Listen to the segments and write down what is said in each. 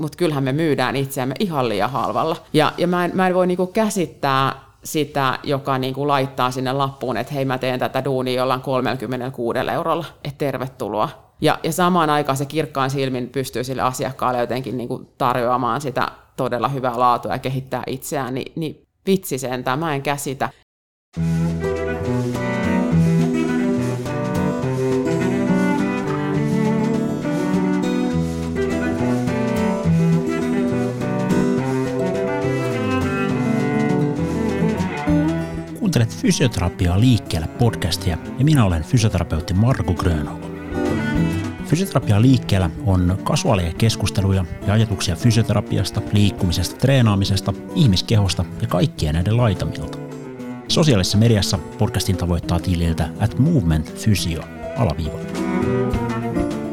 mutta kyllähän me myydään itseämme ihan liian halvalla. Ja, ja mä, en, mä en voi niinku käsittää sitä, joka niinku laittaa sinne lappuun, että hei mä teen tätä duunia jollain 36 eurolla, että tervetuloa. Ja, ja samaan aikaan se kirkkaan silmin pystyy sille asiakkaalle jotenkin niinku tarjoamaan sitä todella hyvää laatua ja kehittää itseään, niin, niin vitsi sentään, mä en käsitä. Kuuntelet Fysioterapiaa liikkeellä podcastia ja minä olen fysioterapeutti Marko Grönholm. Fysioterapia liikkeellä on kasuaalia keskusteluja ja ajatuksia fysioterapiasta, liikkumisesta, treenaamisesta, ihmiskehosta ja kaikkien näiden laitamilta. Sosiaalisessa mediassa podcastin tavoittaa tililtä at movement physio alaviiva.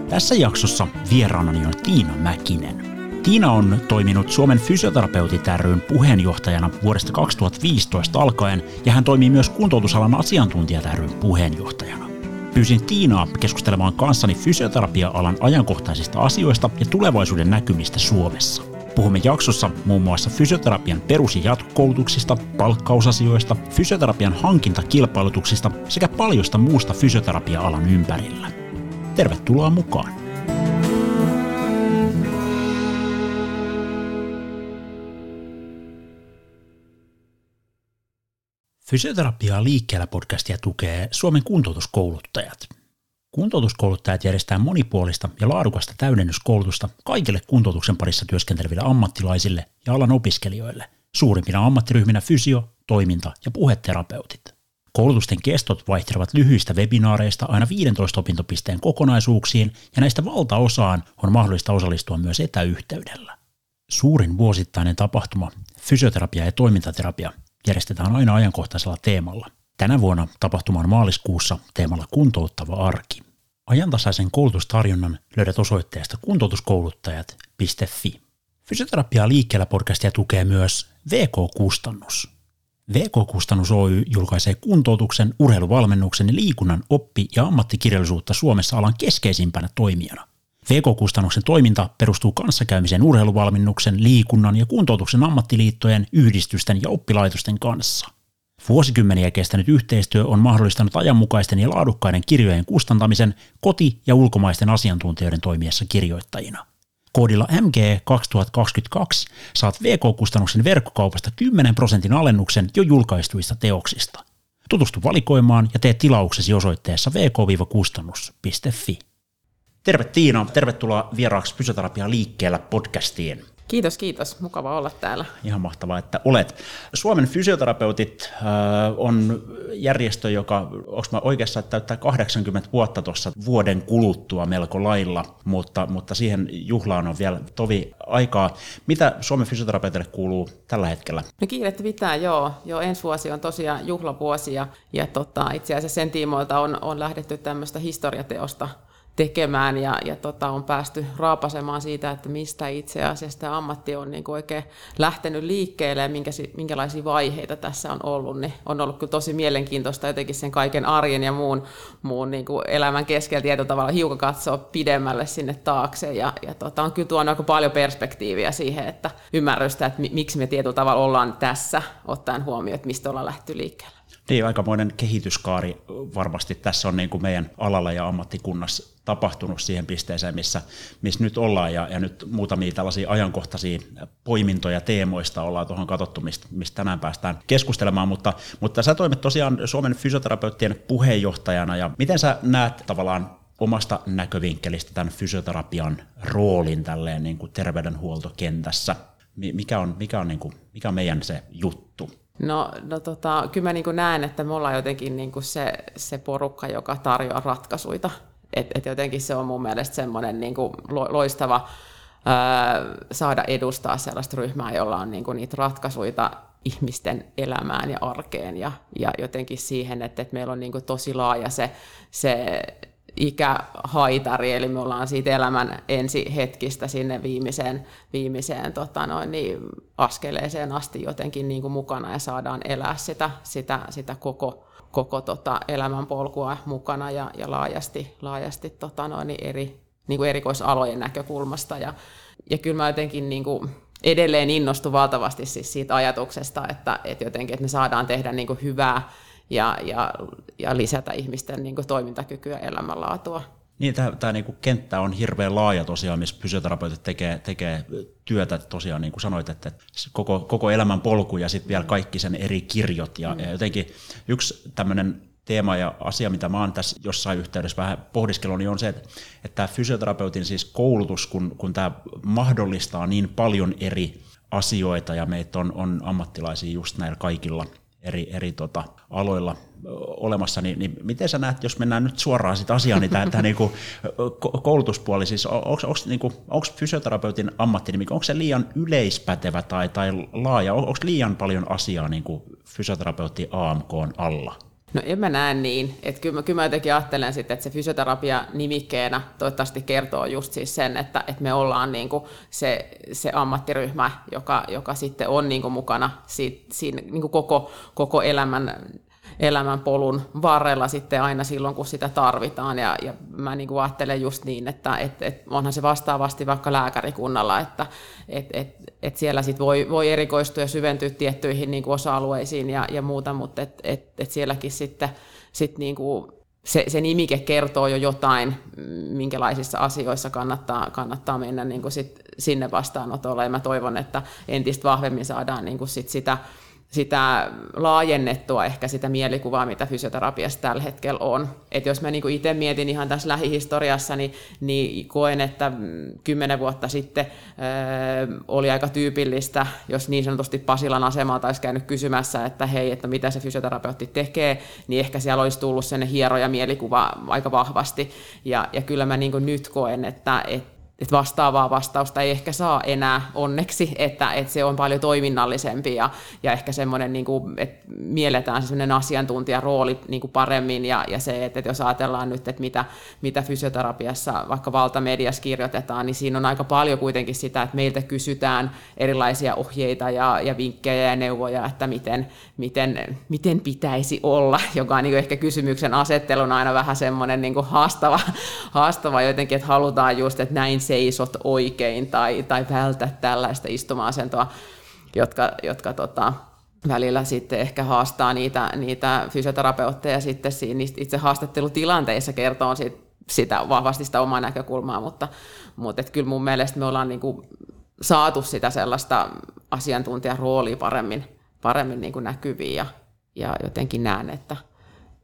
Tässä jaksossa vieraanani on Tiina Mäkinen. Tiina on toiminut Suomen fysioterapeutit ryn puheenjohtajana vuodesta 2015 alkaen ja hän toimii myös kuntoutusalan asiantuntijat ryn puheenjohtajana. Pyysin Tiinaa keskustelemaan kanssani fysioterapia-alan ajankohtaisista asioista ja tulevaisuuden näkymistä Suomessa. Puhumme jaksossa muun muassa fysioterapian perus- ja jatkokoulutuksista, palkkausasioista, fysioterapian hankintakilpailutuksista sekä paljosta muusta fysioterapia-alan ympärillä. Tervetuloa mukaan! Fysioterapiaa liikkeellä podcastia tukee Suomen kuntoutuskouluttajat. Kuntoutuskouluttajat järjestää monipuolista ja laadukasta täydennyskoulutusta kaikille kuntoutuksen parissa työskenteleville ammattilaisille ja alan opiskelijoille, suurimpina ammattiryhminä fysio, toiminta ja puheterapeutit. Koulutusten kestot vaihtelevat lyhyistä webinaareista aina 15 opintopisteen kokonaisuuksiin ja näistä valtaosaan on mahdollista osallistua myös etäyhteydellä. Suurin vuosittainen tapahtuma, fysioterapia ja toimintaterapia, järjestetään aina ajankohtaisella teemalla. Tänä vuonna tapahtuma on maaliskuussa teemalla kuntouttava arki. Ajantasaisen koulutustarjonnan löydät osoitteesta kuntoutuskouluttajat.fi. Fysioterapiaa liikkeellä podcastia tukee myös VK-kustannus. VK-kustannus Oy julkaisee kuntoutuksen, urheiluvalmennuksen ja liikunnan oppi- ja ammattikirjallisuutta Suomessa alan keskeisimpänä toimijana. VK-kustannuksen toiminta perustuu kanssakäymisen urheiluvalmennuksen, liikunnan ja kuntoutuksen ammattiliittojen, yhdistysten ja oppilaitosten kanssa. Vuosikymmeniä kestänyt yhteistyö on mahdollistanut ajanmukaisten ja laadukkaiden kirjojen kustantamisen koti- ja ulkomaisten asiantuntijoiden toimiessa kirjoittajina. Koodilla MG2022 saat VK-kustannuksen verkkokaupasta 10 prosentin alennuksen jo julkaistuista teoksista. Tutustu valikoimaan ja tee tilauksesi osoitteessa vk-kustannus.fi. Terve Tiina, tervetuloa vieraaksi Fysioterapia liikkeellä podcastiin. Kiitos, kiitos. Mukava olla täällä. Ihan mahtavaa, että olet. Suomen fysioterapeutit äh, on järjestö, joka, onko mä oikeassa, että täyttää 80 vuotta tuossa vuoden kuluttua melko lailla, mutta, mutta siihen juhlaan on vielä tovi aikaa. Mitä Suomen fysioterapeutille kuuluu tällä hetkellä? No kiirettä pitää, joo. joo. Ensi vuosi on tosiaan juhlavuosi ja, ja tota, itse asiassa sen tiimoilta on, on lähdetty tämmöistä historiateosta tekemään ja, ja tota, on päästy raapasemaan siitä, että mistä itse asiassa tämä ammatti on niin oikein lähtenyt liikkeelle ja minkä, minkälaisia vaiheita tässä on ollut. Niin on ollut kyllä tosi mielenkiintoista jotenkin sen kaiken arjen ja muun, muun niin kuin elämän keskellä tietyllä tavalla hiukan katsoa pidemmälle sinne taakse ja, ja tota, on kyllä tuonut aika paljon perspektiiviä siihen, että ymmärrystä, että miksi me tietyllä tavalla ollaan tässä, ottaen huomioon, että mistä ollaan lähty liikkeelle. Niin, aikamoinen kehityskaari varmasti tässä on niin kuin meidän alalla ja ammattikunnassa tapahtunut siihen pisteeseen, missä, missä nyt ollaan, ja, ja nyt muutamia tällaisia ajankohtaisia poimintoja teemoista ollaan tuohon katsottu, mistä, mistä tänään päästään keskustelemaan, mutta, mutta sä toimit tosiaan Suomen fysioterapeuttien puheenjohtajana, ja miten sä näet tavallaan omasta näkövinkkelistä tämän fysioterapian roolin tälleen niin kuin terveydenhuoltokentässä? Mikä on, mikä, on niin kuin, mikä on meidän se juttu? No, no tota, kyllä mä niin näen, että me ollaan jotenkin niin se, se porukka, joka tarjoaa ratkaisuja. Et, et jotenkin se on mun mielestä semmoinen niin loistava ää, saada edustaa sellaista ryhmää, jolla on niin niitä ratkaisuja ihmisten elämään ja arkeen ja, ja jotenkin siihen, että, että meillä on niin tosi laaja se, se ikähaitari, eli me ollaan siitä elämän ensi hetkistä sinne viimeiseen, viimeiseen tota noin, niin askeleeseen asti jotenkin niin kuin mukana ja saadaan elää sitä, sitä, sitä koko, koko tota elämänpolkua mukana ja, ja laajasti, laajasti tota noin, niin eri niin kuin erikoisalojen näkökulmasta. Ja, ja kyllä mä jotenkin niin kuin edelleen innostun valtavasti siis siitä ajatuksesta, että, että jotenkin että me saadaan tehdä niin kuin hyvää ja, ja, ja lisätä ihmisten niin kuin toimintakykyä ja elämänlaatua. Niin, tämä, tämä niin kuin kenttä on hirveän laaja tosiaan, missä fysioterapeutit tekee, tekee työtä tosiaan, niin kuin sanoit, että koko, koko elämän polku ja sitten vielä kaikki sen eri kirjot. Ja, mm. ja jotenkin yksi tämmöinen teema ja asia, mitä mä oon tässä jossain yhteydessä vähän pohdiskellut, niin on se, että, että tämä fysioterapeutin siis koulutus, kun, kun tämä mahdollistaa niin paljon eri asioita ja meitä on, on ammattilaisia just näillä kaikilla eri, eri tota, aloilla olemassa, niin, niin miten sä näet, jos mennään nyt suoraan sitä asiaan, niin tämä niinku, koulutuspuoli, siis onko niinku, fysioterapeutin ammattinimi, onko se liian yleispätevä tai, tai laaja, onko liian paljon asiaa niinku fysioterapeutti AMK alla? No en mä näe niin. Että kyllä, kyllä mä jotenkin ajattelen sitten, että se fysioterapia nimikkeenä toivottavasti kertoo just siis sen, että, että me ollaan niin kuin se, se ammattiryhmä, joka, joka sitten on niin kuin mukana siitä, siinä niin kuin koko, koko elämän elämänpolun varrella sitten aina silloin, kun sitä tarvitaan. Ja, ja mä niin kuin ajattelen just niin, että et, et onhan se vastaavasti vaikka lääkärikunnalla, että et, et, et siellä sit voi, voi erikoistua ja syventyä tiettyihin niin kuin osa-alueisiin ja, ja muuta, mutta et, et, et sielläkin sitten sit niin kuin se, se nimike kertoo jo jotain, minkälaisissa asioissa kannattaa, kannattaa mennä niin kuin sit sinne vastaanotolle. Ja mä toivon, että entistä vahvemmin saadaan niin kuin sit sitä sitä laajennettua ehkä sitä mielikuvaa, mitä fysioterapiassa tällä hetkellä on. Et jos mä niinku itse mietin ihan tässä lähihistoriassa, niin, niin koen, että kymmenen vuotta sitten ö, oli aika tyypillistä, jos niin sanotusti Pasilan asemalta olisi käynyt kysymässä, että hei, että mitä se fysioterapeutti tekee, niin ehkä siellä olisi tullut sen hieroja mielikuva aika vahvasti. Ja, ja kyllä mä niinku nyt koen, että, että että vastaavaa vastausta ei ehkä saa enää onneksi, että, että se on paljon toiminnallisempi ja, ja ehkä semmoinen, niin kuin, että mielletään semmoinen asiantuntijan rooli niin kuin paremmin ja, ja se, että, että jos ajatellaan nyt, että mitä, mitä fysioterapiassa vaikka valtamediassa kirjoitetaan, niin siinä on aika paljon kuitenkin sitä, että meiltä kysytään erilaisia ohjeita ja, ja vinkkejä ja neuvoja, että miten, miten, miten pitäisi olla, joka on niin kuin ehkä kysymyksen asettelun aina vähän semmoinen niin kuin haastava, haastava jotenkin, että halutaan just, että näin seisot oikein tai, tai vältä tällaista istuma-asentoa, jotka, jotka tota, välillä sitten ehkä haastaa niitä, niitä fysioterapeutteja sitten siinä itse haastattelutilanteissa kertoo siitä, sitä vahvasti sitä omaa näkökulmaa, mutta, mutta et kyllä mun mielestä me ollaan niin kuin saatu sitä sellaista asiantuntijan roolia paremmin, paremmin niin kuin näkyviin ja, ja jotenkin näen, että,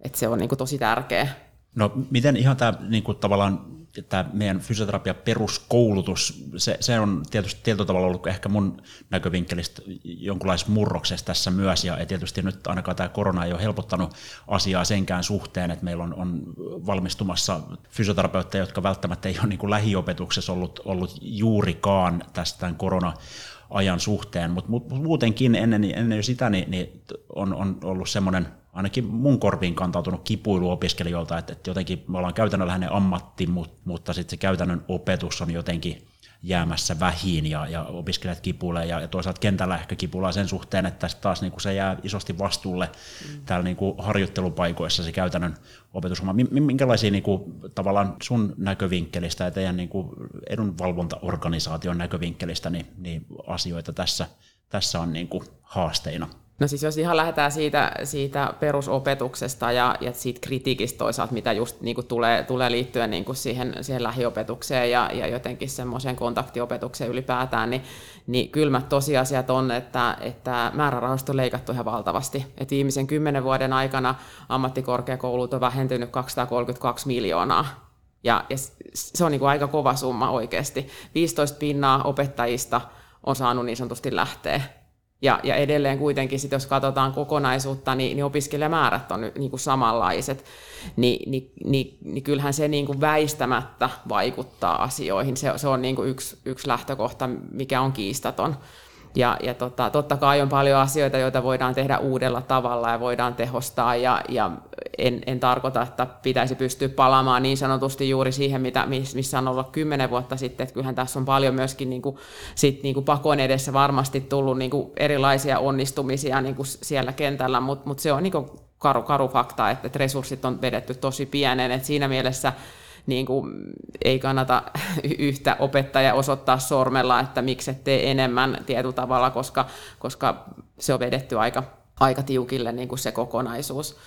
että se on niin kuin tosi tärkeä. No miten ihan tämä niin kuin tavallaan tämä meidän fysioterapia peruskoulutus, se, se on tietysti tietyllä tavalla ollut ehkä mun näkövinkkelistä jonkunlaisessa murroksessa tässä myös, ja tietysti nyt ainakaan tämä korona ei ole helpottanut asiaa senkään suhteen, että meillä on, on valmistumassa fysioterapeutteja, jotka välttämättä ei ole niin kuin lähiopetuksessa ollut, ollut juurikaan tästä korona ajan suhteen, mutta muutenkin ennen, ennen sitä niin, niin on, on ollut semmoinen ainakin mun korviin kantautunut kipuilu opiskelijoilta, että, että jotenkin me ollaan käytännönläheinen ammatti, mutta, mutta sitten se käytännön opetus on jotenkin jäämässä vähiin ja, ja opiskelijat kipuilee ja, ja toisaalta kentällä ehkä kipuillaan sen suhteen, että taas niin kuin se jää isosti vastuulle mm. täällä niin kuin harjoittelupaikoissa se käytännön opetushomma. Minkälaisia niin kuin, tavallaan sun näkövinkkelistä ja teidän niin kuin edunvalvontaorganisaation näkövinkkelistä niin, niin asioita tässä, tässä on niin kuin haasteina? No siis jos ihan lähdetään siitä, siitä perusopetuksesta ja, ja siitä kritiikistä toisaalta, mitä just niin kuin tulee, tulee liittyen niin kuin siihen, siihen lähiopetukseen ja, ja jotenkin semmoiseen kontaktiopetukseen ylipäätään, niin, niin kylmät tosiasiat on, että, että määrärahoista on leikattu ihan valtavasti. Et viimeisen kymmenen vuoden aikana ammattikorkeakoulut on vähentynyt 232 miljoonaa. Ja, ja se on niin kuin aika kova summa oikeasti. 15 pinnaa opettajista on saanut niin sanotusti lähteä ja, ja edelleen kuitenkin, sit jos katsotaan kokonaisuutta, niin, niin opiskelijamäärät on niin kuin samanlaiset. Ni, niin, niin, niin kyllähän se niin kuin väistämättä vaikuttaa asioihin. Se, se on niin kuin yksi, yksi lähtökohta, mikä on kiistaton. Ja, ja tota, totta kai on paljon asioita, joita voidaan tehdä uudella tavalla ja voidaan tehostaa. Ja, ja en, en tarkoita, että pitäisi pystyä palaamaan niin sanotusti juuri siihen, mitä, missä on ollut kymmenen vuotta sitten. Että kyllähän tässä on paljon myöskin niin kuin, sit, niin kuin pakon edessä varmasti tullut niin kuin erilaisia onnistumisia niin kuin siellä kentällä, mutta mut se on niin kuin karu, karu fakta, että, että resurssit on vedetty tosi pienen. Et siinä mielessä niin kuin, ei kannata yhtä opettajaa osoittaa sormella, että miksi et tee enemmän tietyllä tavalla, koska, koska se on vedetty aika, aika tiukille niin kuin se kokonaisuus.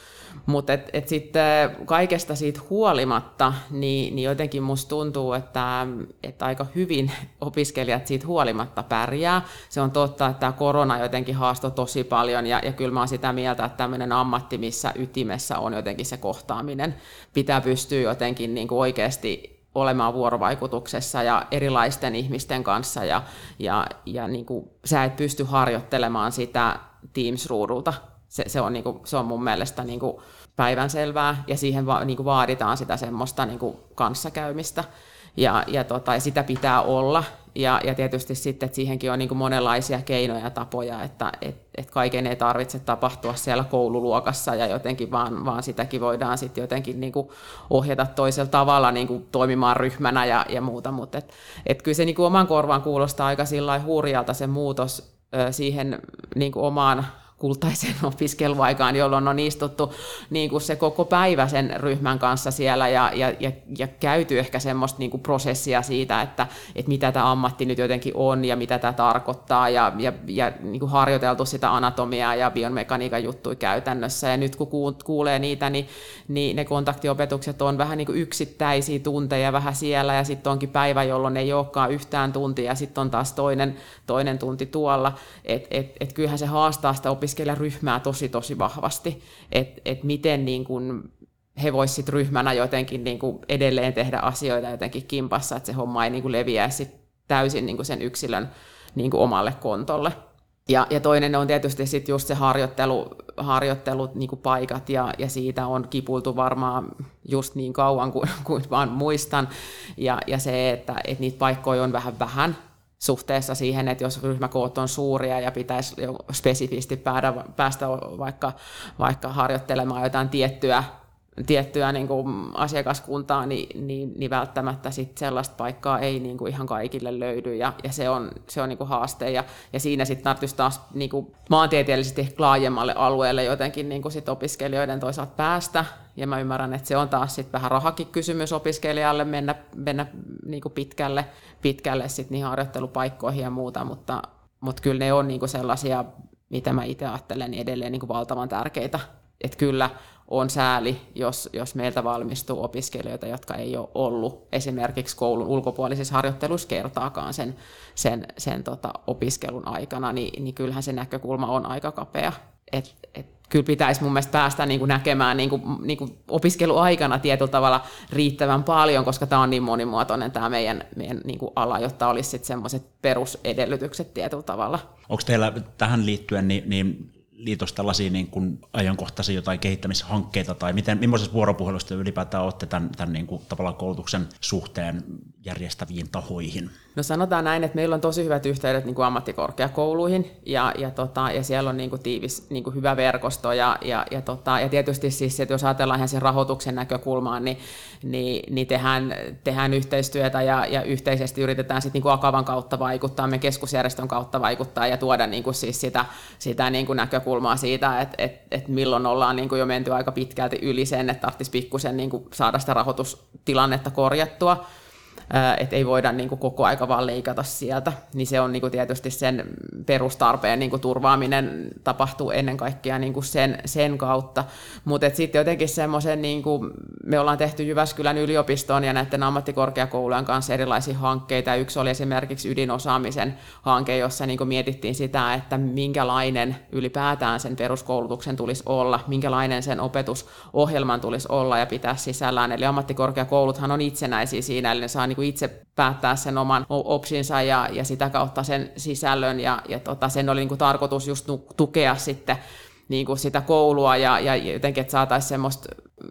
Mutta et, et sitten kaikesta siitä huolimatta, niin, niin jotenkin musta tuntuu, että, että aika hyvin opiskelijat siitä huolimatta pärjää. Se on totta, että tämä korona jotenkin haastoi tosi paljon, ja, ja kyllä mä oon sitä mieltä, että tämmöinen ammatti, missä ytimessä on jotenkin se kohtaaminen, pitää pystyä jotenkin niin kuin oikeasti olemaan vuorovaikutuksessa ja erilaisten ihmisten kanssa, ja, ja, ja niin kuin, sä et pysty harjoittelemaan sitä Teams-ruudulta se, se, on, niin kuin, se on mun mielestä niin kuin päivänselvää, ja siihen va, niin kuin vaaditaan sitä semmoista niin kuin kanssakäymistä, ja, ja, tota, ja sitä pitää olla, ja, ja tietysti sitten, että siihenkin on niin kuin monenlaisia keinoja ja tapoja, että et, et kaiken ei tarvitse tapahtua siellä koululuokassa, ja jotenkin vaan, vaan sitäkin voidaan sitten jotenkin niin kuin ohjata toisella tavalla niin kuin toimimaan ryhmänä ja, ja muuta, mutta et, et kyllä se niin kuin oman korvaan kuulostaa aika hurjalta se muutos siihen niin kuin omaan kultaisen opiskeluaikaan, jolloin on istuttu niin kuin se koko päivä sen ryhmän kanssa siellä ja, ja, ja, ja käyty ehkä semmoista niin kuin prosessia siitä, että, että mitä tämä ammatti nyt jotenkin on ja mitä tämä tarkoittaa ja, ja, ja niin kuin harjoiteltu sitä anatomiaa ja biomekaniikan juttuja käytännössä. Ja nyt kun kuulee niitä, niin, niin ne kontaktiopetukset on vähän niin kuin yksittäisiä tunteja vähän siellä ja sitten onkin päivä, jolloin ei olekaan yhtään tuntia ja sitten on taas toinen, toinen tunti tuolla. Että et, et kyllähän se haastaa sitä opiskelijaryhmää tosi tosi vahvasti, että et miten niin kun he voisivat ryhmänä jotenkin niin kuin edelleen tehdä asioita jotenkin kimpassa, että se homma ei niin kuin leviäisi täysin niin sen yksilön niin omalle kontolle. Ja, ja toinen on tietysti sitten just se harjoittelu, harjoittelut, niin paikat, ja, ja siitä on kipultu varmaan just niin kauan kuin, kuin vaan muistan. Ja, ja se, että, että niitä paikkoja on vähän vähän, suhteessa siihen, että jos ryhmäkoot on suuria ja pitäisi jo spesifisti päästä, vaikka, vaikka harjoittelemaan jotain tiettyä, tiettyä niin kuin asiakaskuntaa, niin, niin, niin välttämättä sit sellaista paikkaa ei niin kuin ihan kaikille löydy, ja, ja se on, se on niin kuin haaste, ja, ja siinä sitten tarvitsisi taas niin kuin maantieteellisesti laajemmalle alueelle jotenkin niin kuin sit opiskelijoiden toisaalta päästä, ja mä ymmärrän, että se on taas sitten vähän rahakin kysymys opiskelijalle mennä, mennä niin kuin pitkälle, pitkälle sit niihin harjoittelupaikkoihin ja muuta, mutta, mutta kyllä ne on niin kuin sellaisia, mitä mä itse ajattelen, niin edelleen niin kuin valtavan tärkeitä. Että kyllä on sääli, jos, jos meiltä valmistuu opiskelijoita, jotka ei ole ollut esimerkiksi koulun ulkopuolisissa harjoitteluissa kertaakaan sen, sen, sen tota opiskelun aikana, niin, niin kyllähän se näkökulma on aika kapea. Et, et kyllä pitäisi mun mielestä päästä niin kuin näkemään niin kuin, niin kuin opiskeluaikana tietyllä tavalla riittävän paljon, koska tämä on niin monimuotoinen tämä meidän, meidän niin kuin ala, jotta olisi semmoiset perusedellytykset tietyllä tavalla. Onko teillä tähän liittyen niin, niin liitossa tällaisia niin kuin ajankohtaisia jotain kehittämishankkeita, tai miten, millaisessa vuoropuhelusta ylipäätään olette tämän, tämän niin kuin, tavallaan koulutuksen suhteen järjestäviin tahoihin? No sanotaan näin, että meillä on tosi hyvät yhteydet niin kuin ammattikorkeakouluihin, ja, ja, tota, ja siellä on niin kuin tiivis, niin kuin hyvä verkosto, ja, ja, ja, tota, ja tietysti siis, että jos ajatellaan ihan sen rahoituksen näkökulmaan, niin, niin, niin tehdään, tehdään yhteistyötä, ja, ja yhteisesti yritetään sitten niin kuin Akavan kautta vaikuttaa, me keskusjärjestön kautta vaikuttaa, ja tuoda niin kuin siis sitä, sitä niin kuin näkökulmaa siitä, että, että, että milloin ollaan niin kuin jo menty aika pitkälti yli sen, että tarvitsisi pikkusen niin kuin saada sitä rahoitustilannetta korjattua että ei voida niin kuin koko aika vaan leikata sieltä, niin se on niin kuin tietysti sen perustarpeen niin kuin turvaaminen tapahtuu ennen kaikkea niin kuin sen, sen kautta. Mutta sitten jotenkin semmoisen, niin me ollaan tehty Jyväskylän yliopistoon ja näiden ammattikorkeakoulujen kanssa erilaisia hankkeita. Yksi oli esimerkiksi ydinosaamisen hanke, jossa niin kuin mietittiin sitä, että minkälainen ylipäätään sen peruskoulutuksen tulisi olla, minkälainen sen opetusohjelman tulisi olla ja pitää sisällään. Eli ammattikorkeakouluthan on itsenäisiä siinä, eli ne saa niin kuin itse päättää sen oman opsinsa ja, ja sitä kautta sen sisällön ja, ja tota, sen oli niin kuin tarkoitus just tukea sitten niin kuin sitä koulua ja, ja jotenkin, että saataisiin semmoista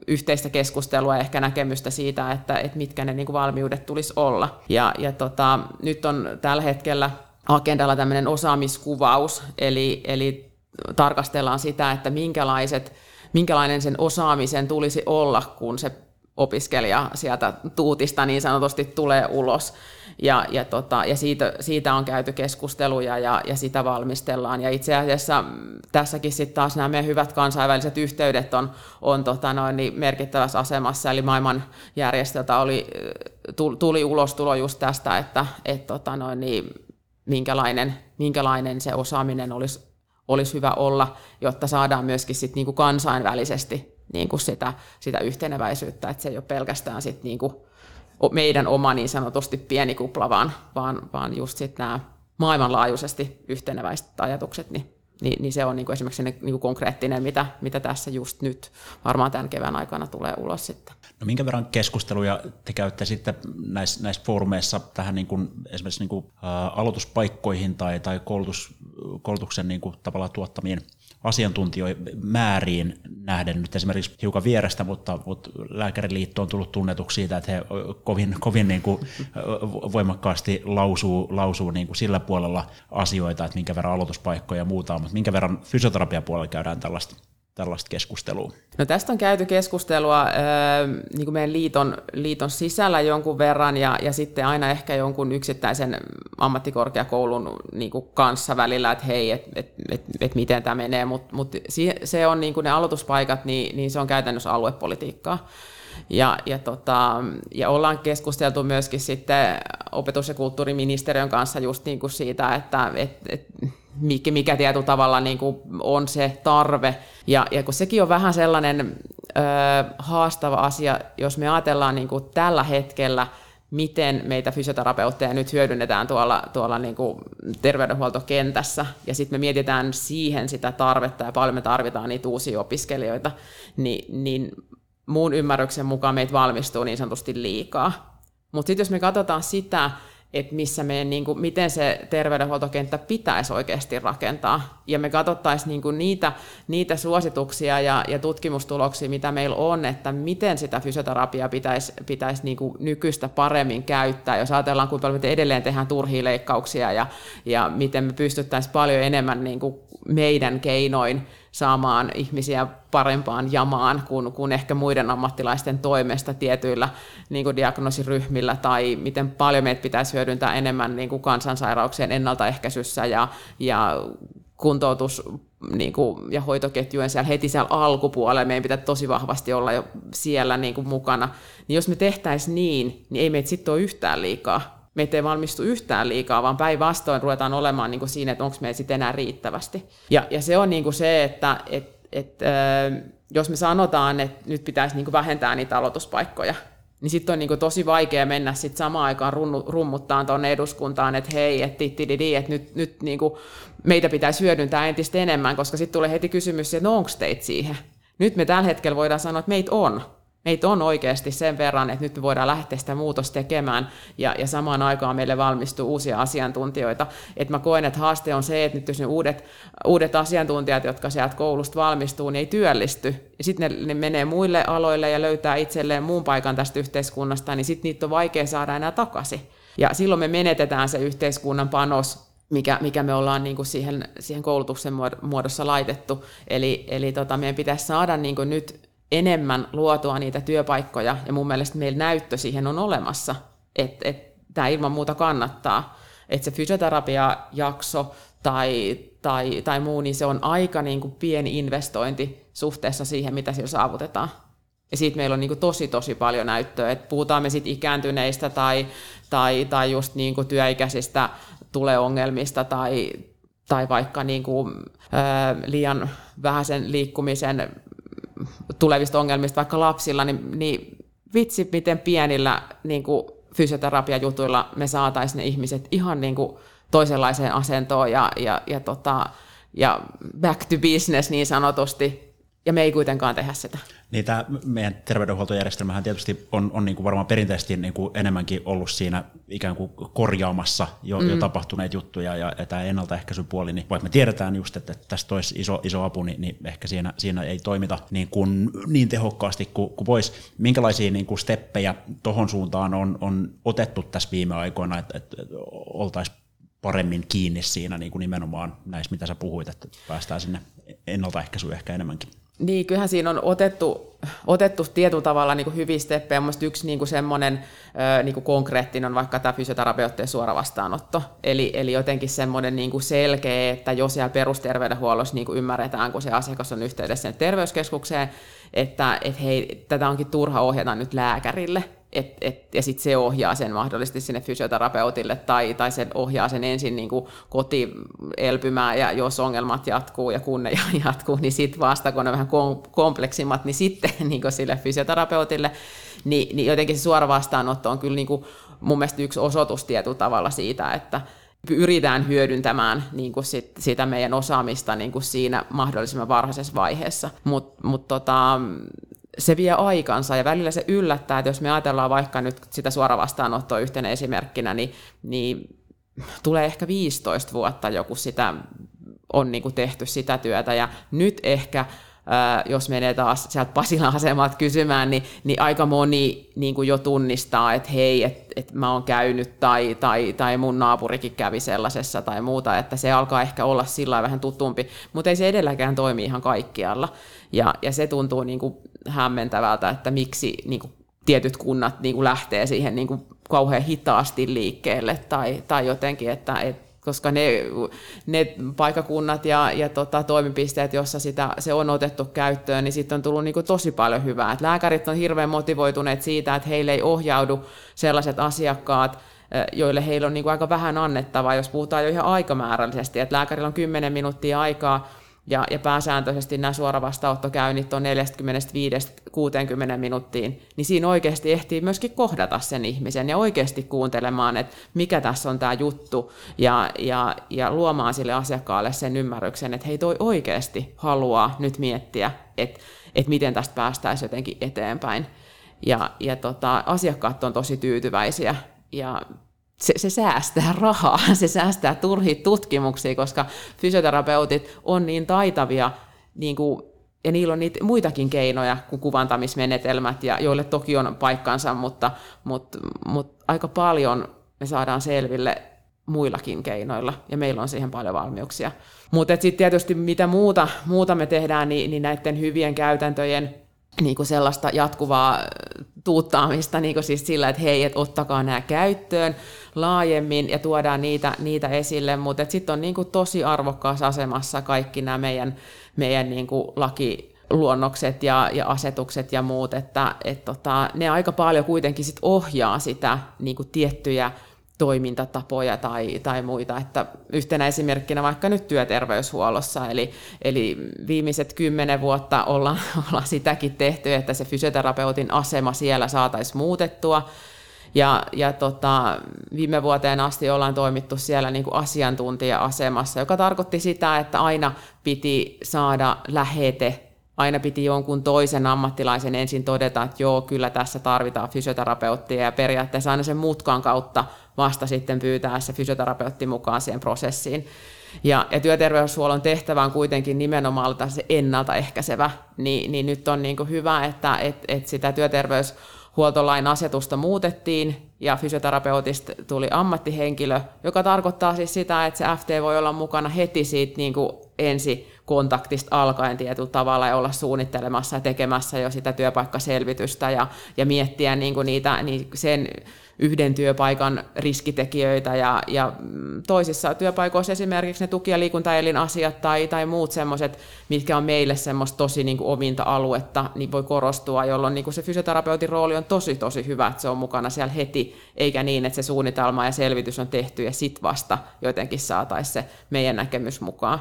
yhteistä keskustelua ja ehkä näkemystä siitä, että, että mitkä ne niin kuin valmiudet tulisi olla. Ja, ja tota, nyt on tällä hetkellä agendalla tämmöinen osaamiskuvaus, eli, eli tarkastellaan sitä, että minkälaiset, minkälainen sen osaamisen tulisi olla, kun se opiskelija sieltä tuutista niin sanotusti tulee ulos. Ja, ja, tota, ja siitä, siitä on käyty keskusteluja ja, ja sitä valmistellaan. Ja itse asiassa tässäkin sitten taas nämä meidän hyvät kansainväliset yhteydet on, on tota noin, niin merkittävässä asemassa. Eli maailmanjärjestöltä oli, tuli ulostulo just tästä, että et, tota noin, niin, minkälainen, minkälainen se osaaminen olisi, olisi hyvä olla, jotta saadaan myöskin sit niinku kansainvälisesti niinku sitä, sitä yhteneväisyyttä, että se ei ole pelkästään sit niinku meidän oma niin sanotusti pieni kupla, vaan, vaan, vaan just sitten nämä maailmanlaajuisesti yhteneväiset ajatukset, niin, niin, niin se on niin kuin esimerkiksi niin kuin konkreettinen, mitä, mitä tässä just nyt varmaan tämän kevään aikana tulee ulos sitten. No minkä verran keskusteluja te käytte sitten näissä, näissä foorumeissa tähän niin kuin, esimerkiksi niin kuin, ä, aloituspaikkoihin tai, tai koulutus, koulutuksen niin kuin, tavallaan tuottamiin asiantuntijoimääriin nähden. Nyt esimerkiksi hiukan vierestä, mutta, mutta lääkäriliitto on tullut tunnetuksi siitä, että he kovin, kovin niin kuin voimakkaasti lausuu, lausuu niin kuin sillä puolella asioita, että minkä verran aloituspaikkoja ja muuta on, mutta minkä verran fysioterapiapuolella käydään tällaista tällaista keskustelua? No tästä on käyty keskustelua niin kuin meidän liiton, liiton sisällä jonkun verran ja, ja sitten aina ehkä jonkun yksittäisen ammattikorkeakoulun niin kuin kanssa välillä, että hei, että et, et, et miten tämä menee, mutta mut se on niin kuin ne aloituspaikat, niin, niin se on käytännössä aluepolitiikkaa. Ja, ja, tota, ja ollaan keskusteltu myöskin sitten opetus- ja kulttuuriministeriön kanssa just niin kuin siitä, että et, et, mikä, mikä tietyllä tavalla niin kuin on se tarve. Ja, ja kun sekin on vähän sellainen ö, haastava asia, jos me ajatellaan niin kuin tällä hetkellä, miten meitä fysioterapeutteja nyt hyödynnetään tuolla, tuolla niin kuin terveydenhuoltokentässä, ja sitten me mietitään siihen sitä tarvetta, ja paljon me tarvitaan niitä uusia opiskelijoita, niin, niin muun ymmärryksen mukaan meitä valmistuu niin sanotusti liikaa. Mutta sitten jos me katsotaan sitä, että missä meidän, niin kuin, miten se terveydenhuoltokenttä pitäisi oikeasti rakentaa. Ja me katsottaisiin niin kuin niitä, niitä suosituksia ja, ja tutkimustuloksia, mitä meillä on, että miten sitä fysioterapiaa pitäisi, pitäisi niin kuin nykyistä paremmin käyttää. Jos ajatellaan, kuinka paljon me edelleen tehdään turhia leikkauksia ja, ja miten me pystyttäisiin paljon enemmän niin kuin meidän keinoin saamaan ihmisiä parempaan jamaan kuin, kuin ehkä muiden ammattilaisten toimesta tietyillä niin kuin diagnoosiryhmillä, tai miten paljon meitä pitäisi hyödyntää enemmän niin kuin kansansairauksien ennaltaehkäisyssä ja, ja kuntoutus niin kuin, ja hoitoketjujen siellä heti siellä alkupuolella, meidän pitää tosi vahvasti olla jo siellä niin kuin mukana, niin jos me tehtäisiin niin, niin ei meitä sitten ole yhtään liikaa meitä ei valmistu yhtään liikaa, vaan päinvastoin ruvetaan olemaan niin kuin siinä, että onko meitä sitten enää riittävästi. Ja, ja se on niin kuin se, että et, et, äh, jos me sanotaan, että nyt pitäisi niin kuin vähentää niitä aloituspaikkoja, niin sitten on niin kuin tosi vaikea mennä sit samaan aikaan runnu, rummuttaan tuonne eduskuntaan, että hei, että et nyt, nyt niin kuin meitä pitäisi hyödyntää entistä enemmän, koska sitten tulee heti kysymys, että no onko teitä siihen? Nyt me tällä hetkellä voidaan sanoa, että meitä on meitä on oikeasti sen verran, että nyt me voidaan lähteä sitä muutosta tekemään ja, ja samaan aikaan meille valmistuu uusia asiantuntijoita. Et mä koen, että haaste on se, että nyt jos ne uudet, uudet asiantuntijat, jotka sieltä koulusta valmistuu, niin ei työllisty. Ja sitten ne, ne menee muille aloille ja löytää itselleen muun paikan tästä yhteiskunnasta, niin sitten niitä on vaikea saada enää takaisin. Ja silloin me menetetään se yhteiskunnan panos mikä, mikä me ollaan niin kuin siihen, siihen koulutuksen muodossa laitettu. Eli, eli tota, meidän pitäisi saada niin kuin nyt enemmän luotua niitä työpaikkoja, ja mun mielestä meillä näyttö siihen on olemassa, että et, tämä ilman muuta kannattaa. Että se fysioterapiajakso tai, tai, tai muu, niin se on aika niin kuin pieni investointi suhteessa siihen, mitä sillä saavutetaan. Ja siitä meillä on niin kuin tosi, tosi paljon näyttöä, että puhutaan me sitten ikääntyneistä tai, tai, tai just niin kuin työikäisistä tuleongelmista tai, tai vaikka niin kuin, ää, liian vähäisen liikkumisen tulevista ongelmista vaikka lapsilla, niin, niin vitsi, miten pienillä niin kuin fysioterapiajutuilla me saataisiin ne ihmiset ihan niin kuin toisenlaiseen asentoon ja, ja, ja, tota, ja back to business niin sanotusti, ja me ei kuitenkaan tehdä sitä. Niin tämä meidän terveydenhuoltojärjestelmähän tietysti on, on niin kuin varmaan perinteisesti niin kuin enemmänkin ollut siinä ikään kuin korjaamassa jo, mm. jo tapahtuneet juttuja ja, ja tämä ennaltaehkäisypuoli, niin vaikka me tiedetään just, että tästä olisi iso, iso apu, niin, niin ehkä siinä, siinä ei toimita niin, kuin, niin tehokkaasti kuin, kuin voisi. Minkälaisia niin kuin steppejä tuohon suuntaan on, on otettu tässä viime aikoina, että, että oltaisiin paremmin kiinni siinä niin kuin nimenomaan näissä, mitä sä puhuit, että päästään sinne ennaltaehkäisyyn ehkä enemmänkin? Niin, kyllähän siinä on otettu, otettu tietyllä tavalla niin hyviä steppejä. Mielestäni yksi niin semmoinen niin konkreettinen on vaikka tämä fysioterapeuttien suora vastaanotto. Eli, eli jotenkin semmoinen niin kuin selkeä, että jos siellä perusterveydenhuollossa niin kuin ymmärretään, kun se asiakas on yhteydessä sinne terveyskeskukseen, että, että hei, tätä onkin turha ohjata nyt lääkärille, et, et, ja sitten se ohjaa sen mahdollisesti sinne fysioterapeutille tai, tai se ohjaa sen ensin niin koti elpymään ja jos ongelmat jatkuu ja kun ne jatkuu, niin sitten vasta kun ne on vähän kompleksimmat, niin sitten niin sille fysioterapeutille, niin, niin jotenkin se suora vastaanotto on kyllä niin kuin mun mielestä yksi osoitus tietyllä tavalla siitä, että pyritään hyödyntämään niin kuin sit, sitä meidän osaamista niin kuin siinä mahdollisimman varhaisessa vaiheessa. Mutta mut tota, se vie aikansa ja välillä se yllättää, että jos me ajatellaan vaikka nyt sitä suoravastaanottoa yhtenä esimerkkinä, niin, niin tulee ehkä 15 vuotta joku sitä on niin kuin tehty sitä työtä ja nyt ehkä jos menee taas sieltä Pasilan asemalta kysymään, niin, niin aika moni niin kuin jo tunnistaa, että hei, että et mä oon käynyt tai, tai, tai mun naapurikin kävi sellaisessa tai muuta, että se alkaa ehkä olla sillä vähän tutumpi, mutta ei se edelläkään toimi ihan kaikkialla. Ja, ja se tuntuu niin kuin hämmentävältä, että miksi niin kuin tietyt kunnat niin kuin lähtee siihen niin kuin kauhean hitaasti liikkeelle tai, tai jotenkin, että, että koska ne, ne paikakunnat ja, ja tota, toimipisteet, joissa sitä, se on otettu käyttöön, niin sitten on tullut niin kuin tosi paljon hyvää. Et lääkärit on hirveän motivoituneet siitä, että heille ei ohjaudu sellaiset asiakkaat, joille heillä on niin kuin aika vähän annettavaa, jos puhutaan jo ihan aikamäärällisesti, että lääkärillä on 10 minuuttia aikaa ja, ja pääsääntöisesti nämä suoravastaanottokäynnit on 45-60 minuuttiin, niin siinä oikeasti ehtii myöskin kohdata sen ihmisen ja oikeasti kuuntelemaan, että mikä tässä on tämä juttu ja, ja, ja luomaan sille asiakkaalle sen ymmärryksen, että hei toi oikeasti haluaa nyt miettiä, että, että miten tästä päästäisiin jotenkin eteenpäin. Ja, ja tota, asiakkaat on tosi tyytyväisiä ja se, se säästää rahaa, se säästää turhia tutkimuksia, koska fysioterapeutit on niin taitavia, niin kuin, ja niillä on niitä muitakin keinoja kuin kuvantamismenetelmät, ja joille toki on paikkansa, mutta, mutta, mutta aika paljon me saadaan selville muillakin keinoilla, ja meillä on siihen paljon valmiuksia. Mutta sitten tietysti mitä muuta, muuta me tehdään, niin, niin näiden hyvien käytäntöjen niin kuin sellaista jatkuvaa tuuttaamista niin kuin siis sillä, että hei, että ottakaa nämä käyttöön laajemmin ja tuodaan niitä, niitä esille, mutta sitten on niin kuin tosi arvokkaassa asemassa kaikki nämä meidän, meidän niin kuin laki, luonnokset ja, ja asetukset ja muut, että et tota, ne aika paljon kuitenkin sit ohjaa sitä niin kuin tiettyjä toimintatapoja tai, tai muita. Että yhtenä esimerkkinä vaikka nyt työterveyshuollossa, eli, eli viimeiset kymmenen vuotta ollaan, ollaan sitäkin tehty, että se fysioterapeutin asema siellä saataisiin muutettua. Ja, ja tota, viime vuoteen asti ollaan toimittu siellä niin kuin asiantuntija-asemassa, joka tarkoitti sitä, että aina piti saada lähete aina piti jonkun toisen ammattilaisen ensin todeta, että joo, kyllä tässä tarvitaan fysioterapeuttia ja periaatteessa aina sen mutkan kautta vasta sitten pyytää se fysioterapeutti mukaan siihen prosessiin. Ja, ja työterveyshuollon tehtävä on kuitenkin nimenomaan se ennaltaehkäisevä, niin, niin nyt on niin kuin hyvä, että et, et sitä työterveyshuoltolain asetusta muutettiin ja fysioterapeutista tuli ammattihenkilö, joka tarkoittaa siis sitä, että se FT voi olla mukana heti siitä niin kuin ensi kontaktista alkaen tietyllä tavalla ja olla suunnittelemassa ja tekemässä jo sitä työpaikkaselvitystä ja, ja miettiä niin kuin niitä, niin sen yhden työpaikan riskitekijöitä ja, ja toisissa työpaikoissa esimerkiksi ne tuki- ja liikuntaelin asiat tai, tai muut semmoiset, mitkä on meille semmoista tosi niin kuin ominta aluetta, niin voi korostua, jolloin niin kuin se fysioterapeutin rooli on tosi tosi hyvä, että se on mukana siellä heti, eikä niin, että se suunnitelma ja selvitys on tehty ja sit vasta jotenkin saataisiin se meidän näkemys mukaan.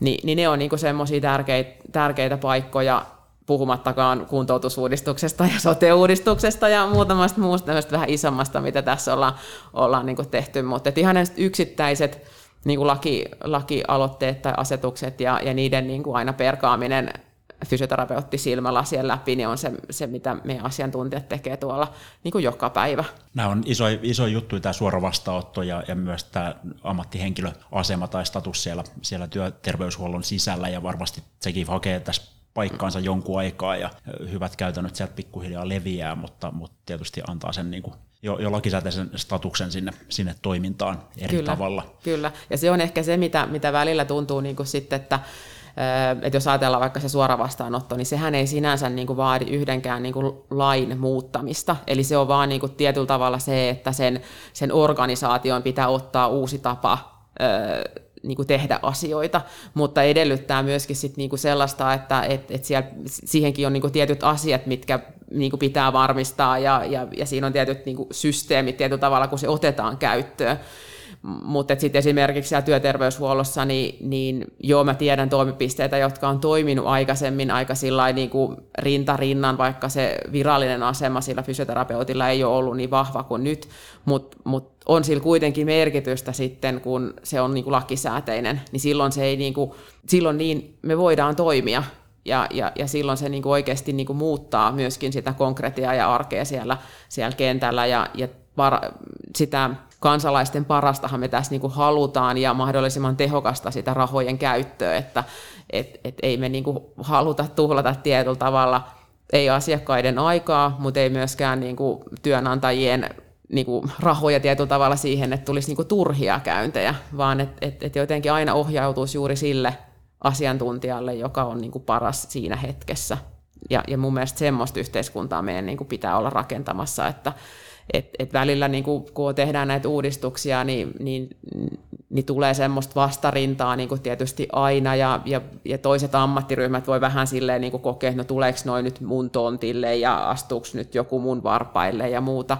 Ni, niin ne on niin semmoisia tärkeitä, tärkeitä paikkoja, puhumattakaan kuntoutusuudistuksesta ja sote-uudistuksesta ja muutamasta muusta vähän isommasta, mitä tässä ollaan, ollaan niin tehty. Mutta ihan yksittäiset niin kuin laki, lakialoitteet tai asetukset ja, ja niiden niin aina perkaaminen fysioterapeutti silmälasien läpi, niin on se, se, mitä meidän asiantuntijat tekee tuolla niin kuin joka päivä. Nämä on iso, iso juttu, tämä suora vastaanotto ja, ja myös tämä ammattihenkilöasema tai status siellä, siellä työterveyshuollon sisällä, ja varmasti sekin hakee tässä paikkaansa jonkun aikaa ja hyvät käytännöt sieltä pikkuhiljaa leviää, mutta, mutta tietysti antaa sen niin kuin jo, jo lakisääteisen statuksen sinne, sinne toimintaan eri kyllä, tavalla. Kyllä, ja se on ehkä se, mitä, mitä välillä tuntuu niin kuin sitten, että että jos ajatellaan vaikka se suora vastaanotto, niin sehän ei sinänsä niin kuin vaadi yhdenkään niin kuin lain muuttamista. Eli se on vaan niin kuin tietyllä tavalla se, että sen, sen organisaation pitää ottaa uusi tapa niin kuin tehdä asioita, mutta edellyttää myöskin sit niin kuin sellaista, että et, et siellä, siihenkin on niin kuin tietyt asiat, mitkä niin kuin pitää varmistaa ja, ja, ja siinä on tietyt niin kuin systeemit tietyllä tavalla, kun se otetaan käyttöön. Mutta sitten esimerkiksi siellä työterveyshuollossa, niin, niin joo, mä tiedän toimipisteitä, jotka on toiminut aikaisemmin aika niin kuin rinta rinnan, vaikka se virallinen asema sillä fysioterapeutilla ei ole ollut niin vahva kuin nyt, mutta mut on sillä kuitenkin merkitystä sitten, kun se on niin kuin lakisääteinen, niin silloin se ei niin kuin, silloin niin me voidaan toimia, ja, ja, ja silloin se niin kuin oikeasti niin kuin muuttaa myöskin sitä konkretiaa ja arkea siellä, siellä kentällä, ja, ja var, sitä kansalaisten parastahan me tässä niin kuin halutaan ja mahdollisimman tehokasta sitä rahojen käyttöä, että et, et ei me niin kuin haluta tuhlata tietyllä tavalla ei asiakkaiden aikaa, mutta ei myöskään niin kuin työnantajien niin kuin rahoja tietyllä tavalla siihen, että tulisi niin kuin turhia käyntejä, vaan että et, et jotenkin aina ohjautuisi juuri sille asiantuntijalle, joka on niin kuin paras siinä hetkessä. Ja, ja mun mielestä semmoista yhteiskuntaa meidän niin kuin pitää olla rakentamassa, että, et, et välillä niin kuin, kun tehdään näitä uudistuksia, niin, niin, niin tulee semmoista vastarintaa niin kuin tietysti aina, ja, ja, ja toiset ammattiryhmät voi vähän silleen niin kuin kokea, että no tuleeko noin nyt mun tontille, ja astuuko nyt joku mun varpaille ja muuta.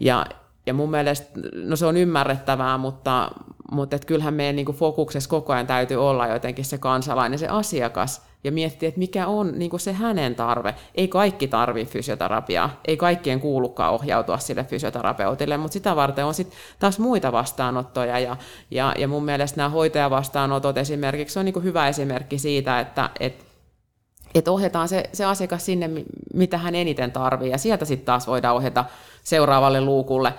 Ja, ja mun mielestä, no se on ymmärrettävää, mutta, mutta et kyllähän meidän niin kuin fokuksessa koko ajan täytyy olla jotenkin se kansalainen, se asiakas, ja miettiä, että mikä on niin kuin se hänen tarve. Ei kaikki tarvi fysioterapiaa, ei kaikkien kuulukaan ohjautua sille fysioterapeutille, mutta sitä varten on sitten taas muita vastaanottoja, ja, ja, ja mun mielestä nämä hoitajavastaanotot esimerkiksi on niin kuin hyvä esimerkki siitä, että et, et ohjataan se, se asiakas sinne, mitä hän eniten tarvii, ja sieltä sitten taas voidaan ohjata seuraavalle luukulle,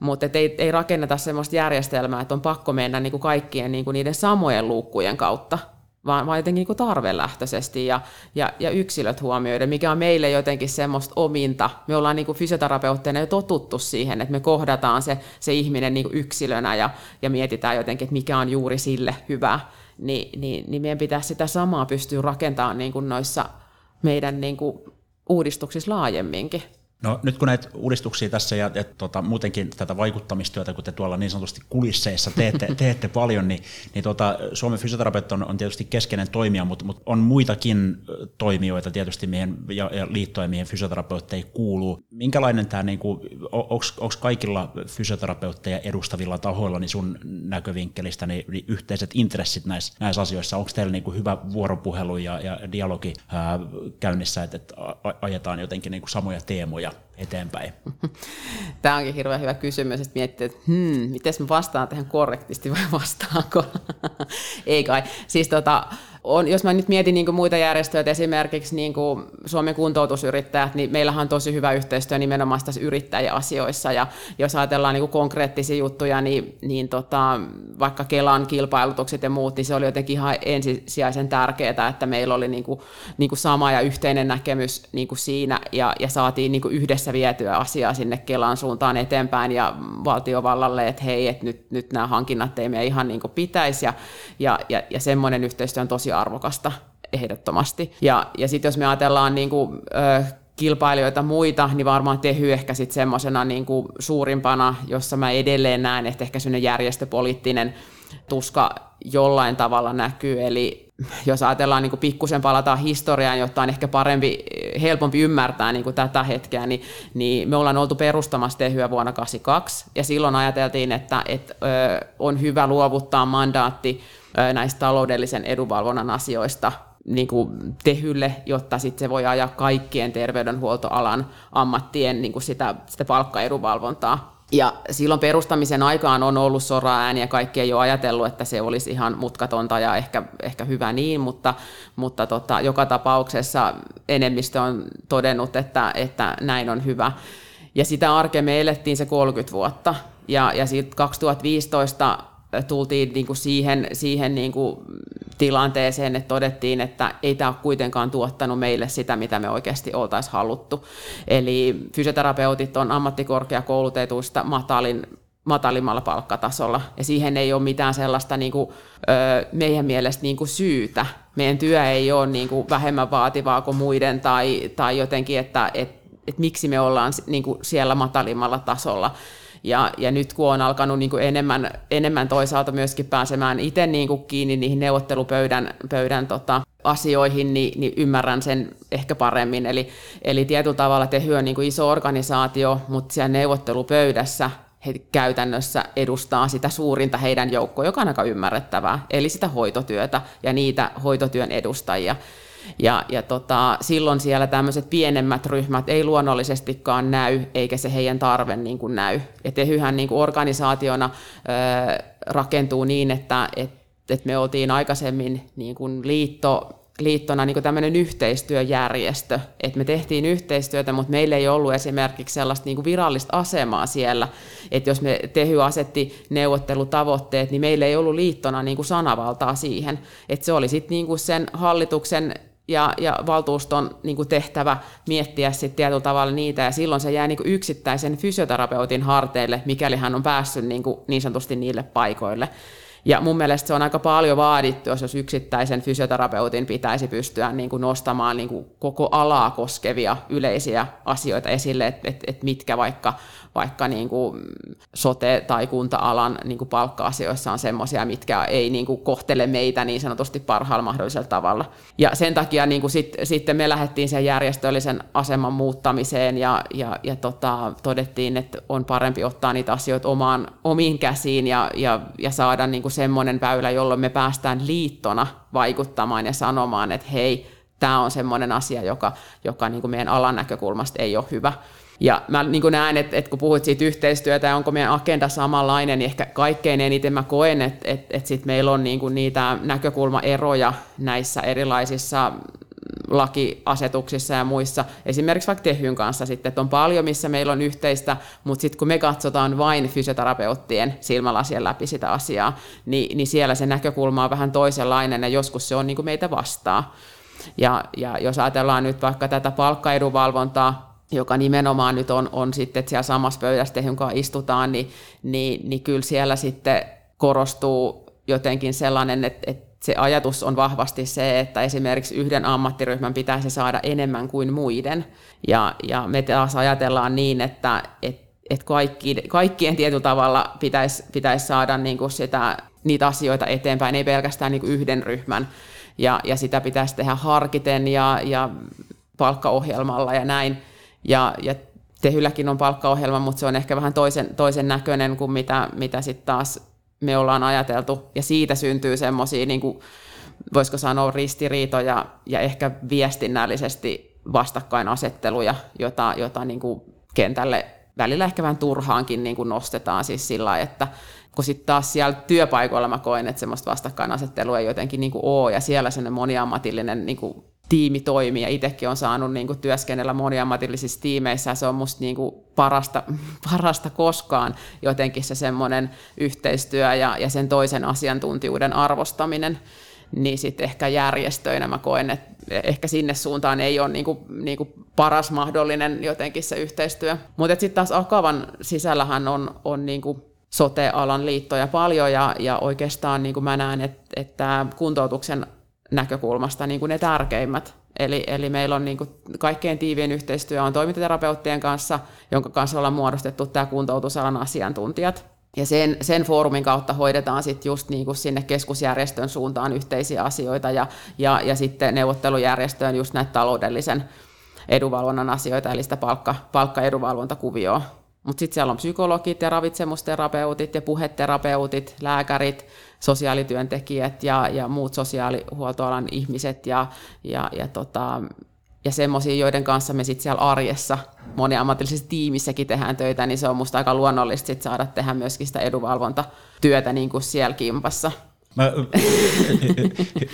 mutta ei, ei rakenneta sellaista järjestelmää, että on pakko mennä niin kuin kaikkien niin kuin niiden samojen luukkujen kautta, vaan, vaan jotenkin niin tarvelähtöisesti ja, ja, ja yksilöt huomioiden, mikä on meille jotenkin semmoista ominta. Me ollaan niin fysioterapeutteina jo totuttu siihen, että me kohdataan se, se ihminen niin yksilönä ja, ja mietitään jotenkin, että mikä on juuri sille hyvä. Ni, niin, niin meidän pitäisi sitä samaa pystyä rakentamaan niin noissa meidän niin uudistuksissa laajemminkin. No nyt kun näitä uudistuksia tässä ja, ja tota, muutenkin tätä vaikuttamistyötä, kun te tuolla niin sanotusti kulisseissa teette, teette paljon, niin, niin tota, Suomen fysioterapeutit on, on tietysti keskeinen toimija, mutta, mutta on muitakin toimijoita tietysti mihin, ja, ja liittoja, mihin fysioterapeutteja kuuluu. Minkälainen tämä, niin onko kaikilla fysioterapeutteja edustavilla tahoilla niin sun näkövinkkelistä niin, niin yhteiset intressit näissä, näissä asioissa? Onko teillä niin kuin hyvä vuoropuhelu ja, ja dialogi ää, käynnissä, että, että ajetaan jotenkin niin kuin samoja teemoja eteenpäin? Tämä onkin hirveän hyvä kysymys, että miettii, että hmm, miten mä vastaan tähän korrektisti vai vastaanko? Ei kai. Siis tota, on, jos mä nyt mietin niin kuin muita järjestöjä, esimerkiksi niin kuin Suomen kuntoutusyrittäjät, niin meillähän on tosi hyvä yhteistyö nimenomaan tässä yrittäjäasioissa, ja jos ajatellaan niin kuin konkreettisia juttuja, niin, niin tota, vaikka Kelan kilpailutukset ja muut, niin se oli jotenkin ihan ensisijaisen tärkeää, että meillä oli niin kuin, niin kuin sama ja yhteinen näkemys niin kuin siinä, ja, ja saatiin niin kuin yhdessä vietyä asiaa sinne Kelan suuntaan eteenpäin, ja valtiovallalle, että hei, että nyt, nyt nämä hankinnat ei me ihan niin kuin pitäisi, ja, ja, ja, ja semmoinen yhteistyö on tosi arvokasta ehdottomasti. Ja, ja sitten jos me ajatellaan niin kuin, ö, kilpailijoita muita, niin varmaan Tehy ehkä sitten semmoisena niin suurimpana, jossa mä edelleen näen, että ehkä semmoinen järjestöpoliittinen tuska jollain tavalla näkyy, eli jos ajatellaan niin pikkusen palataan historiaan, jotta on ehkä parempi, helpompi ymmärtää niin kuin tätä hetkeä, niin, niin me ollaan oltu perustamassa Tehyä vuonna 1982, ja silloin ajateltiin, että, että ö, on hyvä luovuttaa mandaatti näistä taloudellisen edunvalvonnan asioista niin kuin tehylle, jotta sit se voi ajaa kaikkien terveydenhuoltoalan ammattien niin kuin sitä, sitä palkkaedunvalvontaa. Ja silloin perustamisen aikaan on ollut sora-ääniä, kaikki ei ole ajatellut, että se olisi ihan mutkatonta ja ehkä, ehkä hyvä niin, mutta, mutta tota, joka tapauksessa enemmistö on todennut, että, että näin on hyvä. Ja sitä arkea me elettiin se 30 vuotta. Ja, ja sitten 2015 tultiin niin kuin siihen, siihen niin kuin tilanteeseen, että todettiin, että ei tämä ole kuitenkaan tuottanut meille sitä, mitä me oikeasti oltaisiin haluttu. Eli fysioterapeutit on ammattikorkeakoulutetuista matalin matalimmalla palkkatasolla. Ja siihen ei ole mitään sellaista niin kuin, ö, meidän mielestä niin kuin syytä. Meidän työ ei ole niin kuin vähemmän vaativaa kuin muiden tai, tai jotenkin, että et, et miksi me ollaan niin kuin siellä matalimmalla tasolla. Ja, ja nyt kun on alkanut niin kuin enemmän, enemmän toisaalta myöskin pääsemään itse niin kuin kiinni niihin neuvottelupöydän pöydän, tota, asioihin, niin, niin ymmärrän sen ehkä paremmin. Eli, eli tietyllä tavalla Tehy on niin kuin iso organisaatio, mutta siellä neuvottelupöydässä he käytännössä edustaa sitä suurinta heidän joukkoa, joka on aika ymmärrettävää, eli sitä hoitotyötä ja niitä hoitotyön edustajia. Ja, ja tota, silloin siellä tämmöiset pienemmät ryhmät ei luonnollisestikaan näy, eikä se heidän tarve niin kuin näy. Ja Tehyhän niin kuin organisaationa ö, rakentuu niin, että et, et me oltiin aikaisemmin niin kuin liitto liittona niin tämmöinen yhteistyöjärjestö, että me tehtiin yhteistyötä, mutta meillä ei ollut esimerkiksi sellaista niin virallista asemaa siellä, että jos me Tehy asetti neuvottelutavoitteet, niin meillä ei ollut liittona niin kuin sanavaltaa siihen, että se oli sitten niin sen hallituksen ja, ja valtuuston niin kuin tehtävä miettiä sitten tietyllä tavalla niitä, ja silloin se jää niin kuin yksittäisen fysioterapeutin harteille, mikäli hän on päässyt niin, kuin niin sanotusti niille paikoille. Ja mun mielestä se on aika paljon vaadittu, jos yksittäisen fysioterapeutin pitäisi pystyä niin kuin nostamaan niin kuin koko alaa koskevia yleisiä asioita esille, että et, et mitkä vaikka, vaikka niin kuin sote- tai kunta-alan niin kuin palkka-asioissa on semmoisia, mitkä ei niin kuin kohtele meitä niin sanotusti parhaalla mahdollisella tavalla. Ja sen takia niin kuin sit, sitten me lähdettiin sen järjestöllisen aseman muuttamiseen ja, ja, ja tota, todettiin, että on parempi ottaa niitä asioita omaan, omiin käsiin ja, ja, ja saada niin kuin semmoinen väylä, jolloin me päästään liittona vaikuttamaan ja sanomaan, että hei, tämä on semmoinen asia, joka, joka niin kuin meidän alan näkökulmasta ei ole hyvä. Ja mä niin näen, että, että kun puhuit siitä yhteistyötä ja onko meidän agenda samanlainen, niin ehkä kaikkein eniten mä koen, että, että, että sit meillä on niin kuin niitä näkökulmaeroja näissä erilaisissa lakiasetuksissa ja muissa, esimerkiksi vaikka Tehyn kanssa sitten, että on paljon, missä meillä on yhteistä, mutta sitten kun me katsotaan vain fysioterapeuttien silmälasien läpi sitä asiaa, niin, niin siellä se näkökulma on vähän toisenlainen ja joskus se on niin kuin meitä vastaa. Ja, ja jos ajatellaan nyt vaikka tätä palkkaedunvalvontaa, joka nimenomaan nyt on, on sitten, että siellä samassa pöydässä kanssa istutaan, niin, niin, niin kyllä siellä sitten korostuu jotenkin sellainen, että, että se ajatus on vahvasti se, että esimerkiksi yhden ammattiryhmän pitäisi saada enemmän kuin muiden. Ja, ja me taas ajatellaan niin, että et, et kaikki, kaikkien tietyllä tavalla pitäisi, pitäisi saada niin kuin sitä, niitä asioita eteenpäin, ei pelkästään niin kuin yhden ryhmän. Ja, ja sitä pitäisi tehdä harkiten ja, ja palkkaohjelmalla ja näin. Ja, ja Tehylläkin on palkkaohjelma, mutta se on ehkä vähän toisen, toisen näköinen kuin mitä, mitä sitten taas me ollaan ajateltu, ja siitä syntyy semmoisia, niin kuin, voisiko sanoa, ristiriitoja ja ehkä viestinnällisesti vastakkainasetteluja, jota, jota niin kuin kentälle välillä ehkä vähän turhaankin niin kuin nostetaan siis sillä että kun sitten taas siellä työpaikoilla mä koen, että semmoista vastakkainasettelua ei jotenkin niin kuin ole, ja siellä semmoinen moniammatillinen niin kuin tiimi toimii, ja itsekin on saanut niin kuin, työskennellä moniammatillisissa tiimeissä, ja se on musta niin kuin, parasta, parasta koskaan jotenkin se semmoinen yhteistyö ja, ja sen toisen asiantuntijuuden arvostaminen, niin sitten ehkä järjestöinä mä koen, että ehkä sinne suuntaan ei ole niin kuin, niin kuin paras mahdollinen jotenkin se yhteistyö. Mutta sitten taas Akavan sisällähän on, on niin kuin sote-alan liittoja paljon, ja, ja oikeastaan niin kuin mä näen, että, että kuntoutuksen näkökulmasta niin kuin ne tärkeimmät. Eli, eli meillä on niin kuin kaikkein tiivien yhteistyö on toimintaterapeuttien kanssa, jonka kanssa ollaan muodostettu tämä kuntoutusalan asiantuntijat. Ja sen, sen foorumin kautta hoidetaan sitten just niin kuin sinne keskusjärjestön suuntaan yhteisiä asioita ja, ja, ja sitten neuvottelujärjestöön just näitä taloudellisen edunvalvonnan asioita, eli sitä palkka, palkkaedunvalvontakuvioa. Mutta sitten siellä on psykologit ja ravitsemusterapeutit ja puheterapeutit, lääkärit, sosiaalityöntekijät ja, ja muut sosiaalihuoltoalan ihmiset ja, ja, ja, tota, ja semmoisia, joiden kanssa me sitten siellä arjessa moniammatillisessa tiimissäkin tehdään töitä, niin se on musta aika luonnollista sit saada tehdä myöskin sitä edunvalvontatyötä niin kuin siellä kimpassa. Mä,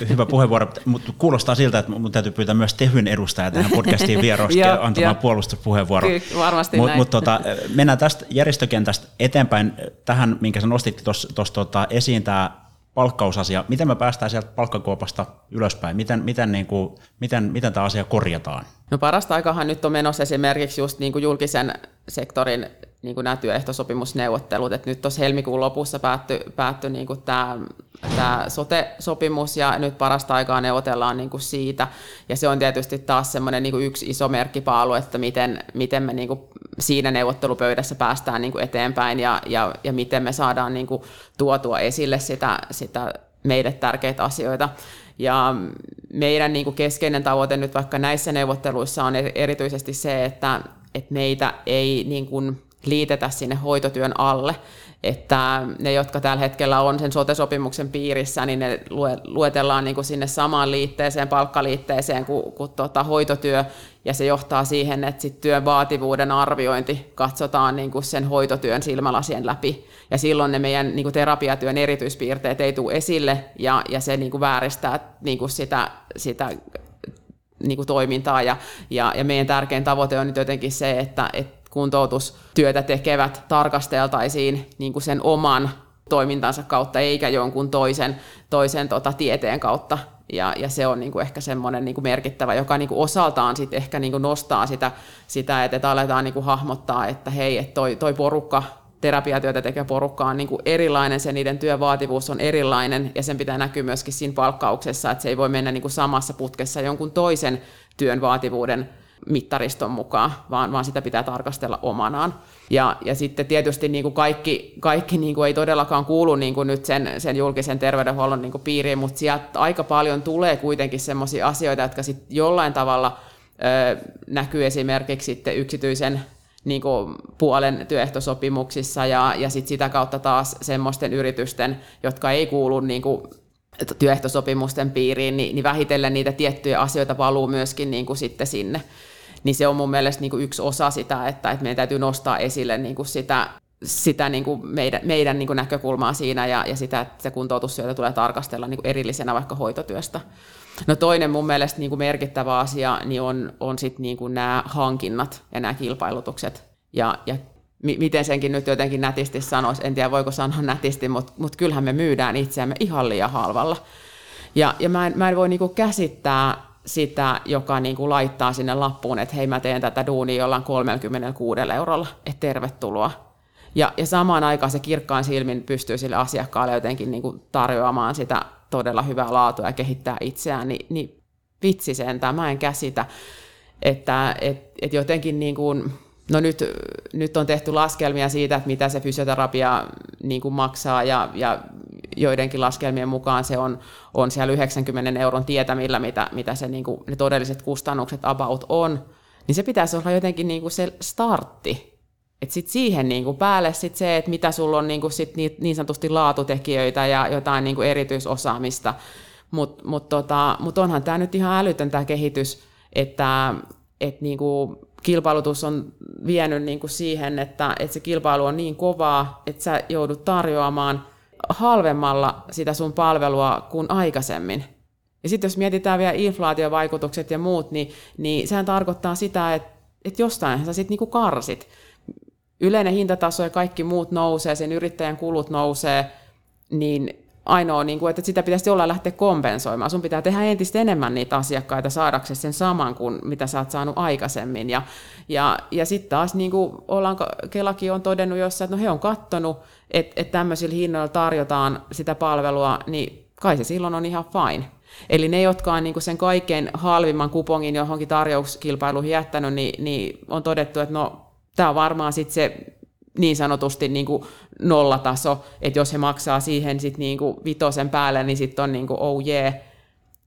hyvä puheenvuoro, mutta kuulostaa siltä, että mun täytyy pyytää myös Tehyn edustajaa tähän podcastiin vierosti ja antamaan puolustuspuheenvuoro. Kyllä, varmasti Mut, näin. Mut, tota, mennään tästä järjestökentästä eteenpäin tähän, minkä sä nostit tuossa tota, esiin, tämä palkkausasia. Miten me päästään sieltä palkkakuopasta ylöspäin? Miten, miten, niin kuin, miten, miten tämä asia korjataan? No parasta aikahan nyt on menossa esimerkiksi just niin kuin julkisen sektorin niin kuin nämä työehtosopimusneuvottelut, että nyt tuossa helmikuun lopussa päättyi, päättyi niin tämä, tämä sote-sopimus ja nyt parasta aikaa neuvotellaan niin kuin siitä ja se on tietysti taas semmoinen niin yksi iso merkkipaalu, että miten, miten me niin kuin siinä neuvottelupöydässä päästään niin kuin eteenpäin ja, ja, ja miten me saadaan niin kuin tuotua esille sitä, sitä meille tärkeitä asioita. Ja meidän niin kuin keskeinen tavoite nyt vaikka näissä neuvotteluissa on erityisesti se, että, että meitä ei niin kuin liitetä sinne hoitotyön alle. Että ne, jotka tällä hetkellä on sen sote-sopimuksen piirissä, niin ne luetellaan niin kuin sinne samaan liitteeseen, palkkaliitteeseen kuin, kuin tuota hoitotyö, ja se johtaa siihen, että sit työn vaativuuden arviointi katsotaan niin kuin sen hoitotyön silmälasien läpi, ja silloin ne meidän niin kuin terapiatyön erityispiirteet ei tule esille, ja, ja se niin kuin vääristää niin kuin sitä, sitä niin kuin toimintaa, ja, ja, ja meidän tärkein tavoite on nyt jotenkin se, että, että kuntoutustyötä tekevät tarkasteltaisiin niin kuin sen oman toimintansa kautta, eikä jonkun toisen, toisen tota, tieteen kautta. Ja, ja se on niin kuin ehkä semmoinen niin kuin merkittävä, joka niin kuin osaltaan sit ehkä niin kuin nostaa sitä, sitä että, että aletaan niin kuin hahmottaa, että hei, että toi, toi porukka, terapiatyötä tekevä porukka on niin kuin erilainen, se niiden työvaativuus on erilainen, ja sen pitää näkyä myöskin siinä palkkauksessa, että se ei voi mennä niin kuin samassa putkessa jonkun toisen työn vaativuuden mittariston mukaan, vaan, vaan sitä pitää tarkastella omanaan. Ja, ja sitten tietysti niin kuin kaikki, kaikki niin kuin ei todellakaan kuulu niin kuin nyt sen, sen julkisen terveydenhuollon niin kuin piiriin, mutta sieltä aika paljon tulee kuitenkin sellaisia asioita, jotka sitten jollain tavalla ö, näkyy esimerkiksi sitten yksityisen niin kuin puolen työehtosopimuksissa ja, ja sit sitä kautta taas semmoisten yritysten, jotka ei kuulu niin kuin työehtosopimusten piiriin, niin, niin vähitellen niitä tiettyjä asioita valuu myöskin niin kuin sitten sinne niin se on mun mielestä niin kuin yksi osa sitä, että, että meidän täytyy nostaa esille niin kuin sitä, sitä niin kuin meidän, meidän niin kuin näkökulmaa siinä ja, ja sitä, että se kuntoutustyötä tulee tarkastella niin kuin erillisenä vaikka hoitotyöstä. No toinen mun mielestä niin kuin merkittävä asia niin on, on sit niin kuin nämä hankinnat ja nämä kilpailutukset. Ja, ja miten senkin nyt jotenkin nätisti sanoisi, en tiedä voiko sanoa nätisti, mutta, mutta kyllähän me myydään itseämme ihan liian halvalla. Ja, ja mä en, mä en voi niin kuin käsittää sitä, joka niin kuin laittaa sinne lappuun, että hei mä teen tätä duunia jollain 36 eurolla, että tervetuloa. Ja, ja samaan aikaan se kirkkaan silmin pystyy sille asiakkaalle jotenkin niin kuin tarjoamaan sitä todella hyvää laatua ja kehittää itseään, niin, niin vitsi sentään, mä en käsitä, että et, et jotenkin niin kuin, no nyt, nyt on tehty laskelmia siitä, että mitä se fysioterapia niin kuin maksaa ja, ja joidenkin laskelmien mukaan se on, on siellä 90 euron tietämillä, mitä, mitä se, niin kuin, ne todelliset kustannukset about on, niin se pitäisi olla jotenkin niin kuin se startti. Et sit siihen niin kuin päälle sit se, että mitä sulla on niin, kuin sit niin, sanotusti laatutekijöitä ja jotain niin kuin erityisosaamista. Mutta mut tota, mut onhan tämä nyt ihan älytön tämä kehitys, että et niin kuin kilpailutus on vienyt niin kuin siihen, että, että se kilpailu on niin kovaa, että sä joudut tarjoamaan halvemmalla sitä sun palvelua kuin aikaisemmin. Ja sitten jos mietitään vielä inflaatiovaikutukset ja muut, niin, niin sehän tarkoittaa sitä, että, että jostain sä sitten niinku karsit. Yleinen hintataso ja kaikki muut nousee, sen yrittäjän kulut nousee, niin ainoa, niin kuin, että sitä pitäisi olla lähteä kompensoimaan. Sun pitää tehdä entistä enemmän niitä asiakkaita saadaksesi sen saman kuin mitä sä oot saanut aikaisemmin. Ja, ja, ja sitten taas niin kuin ollaan, Kelakin on todennut jossain, että no he on kattonut, että, että tämmöisillä hinnoilla tarjotaan sitä palvelua, niin kai se silloin on ihan fine. Eli ne, jotka on niin sen kaikkein halvimman kupongin johonkin tarjouskilpailuun jättänyt, niin, niin on todettu, että no, tämä on varmaan sitten se niin sanotusti niin kuin nollataso, että jos he maksaa siihen sit niin kuin vitosen päälle, niin sitten on niin kuin oh yeah.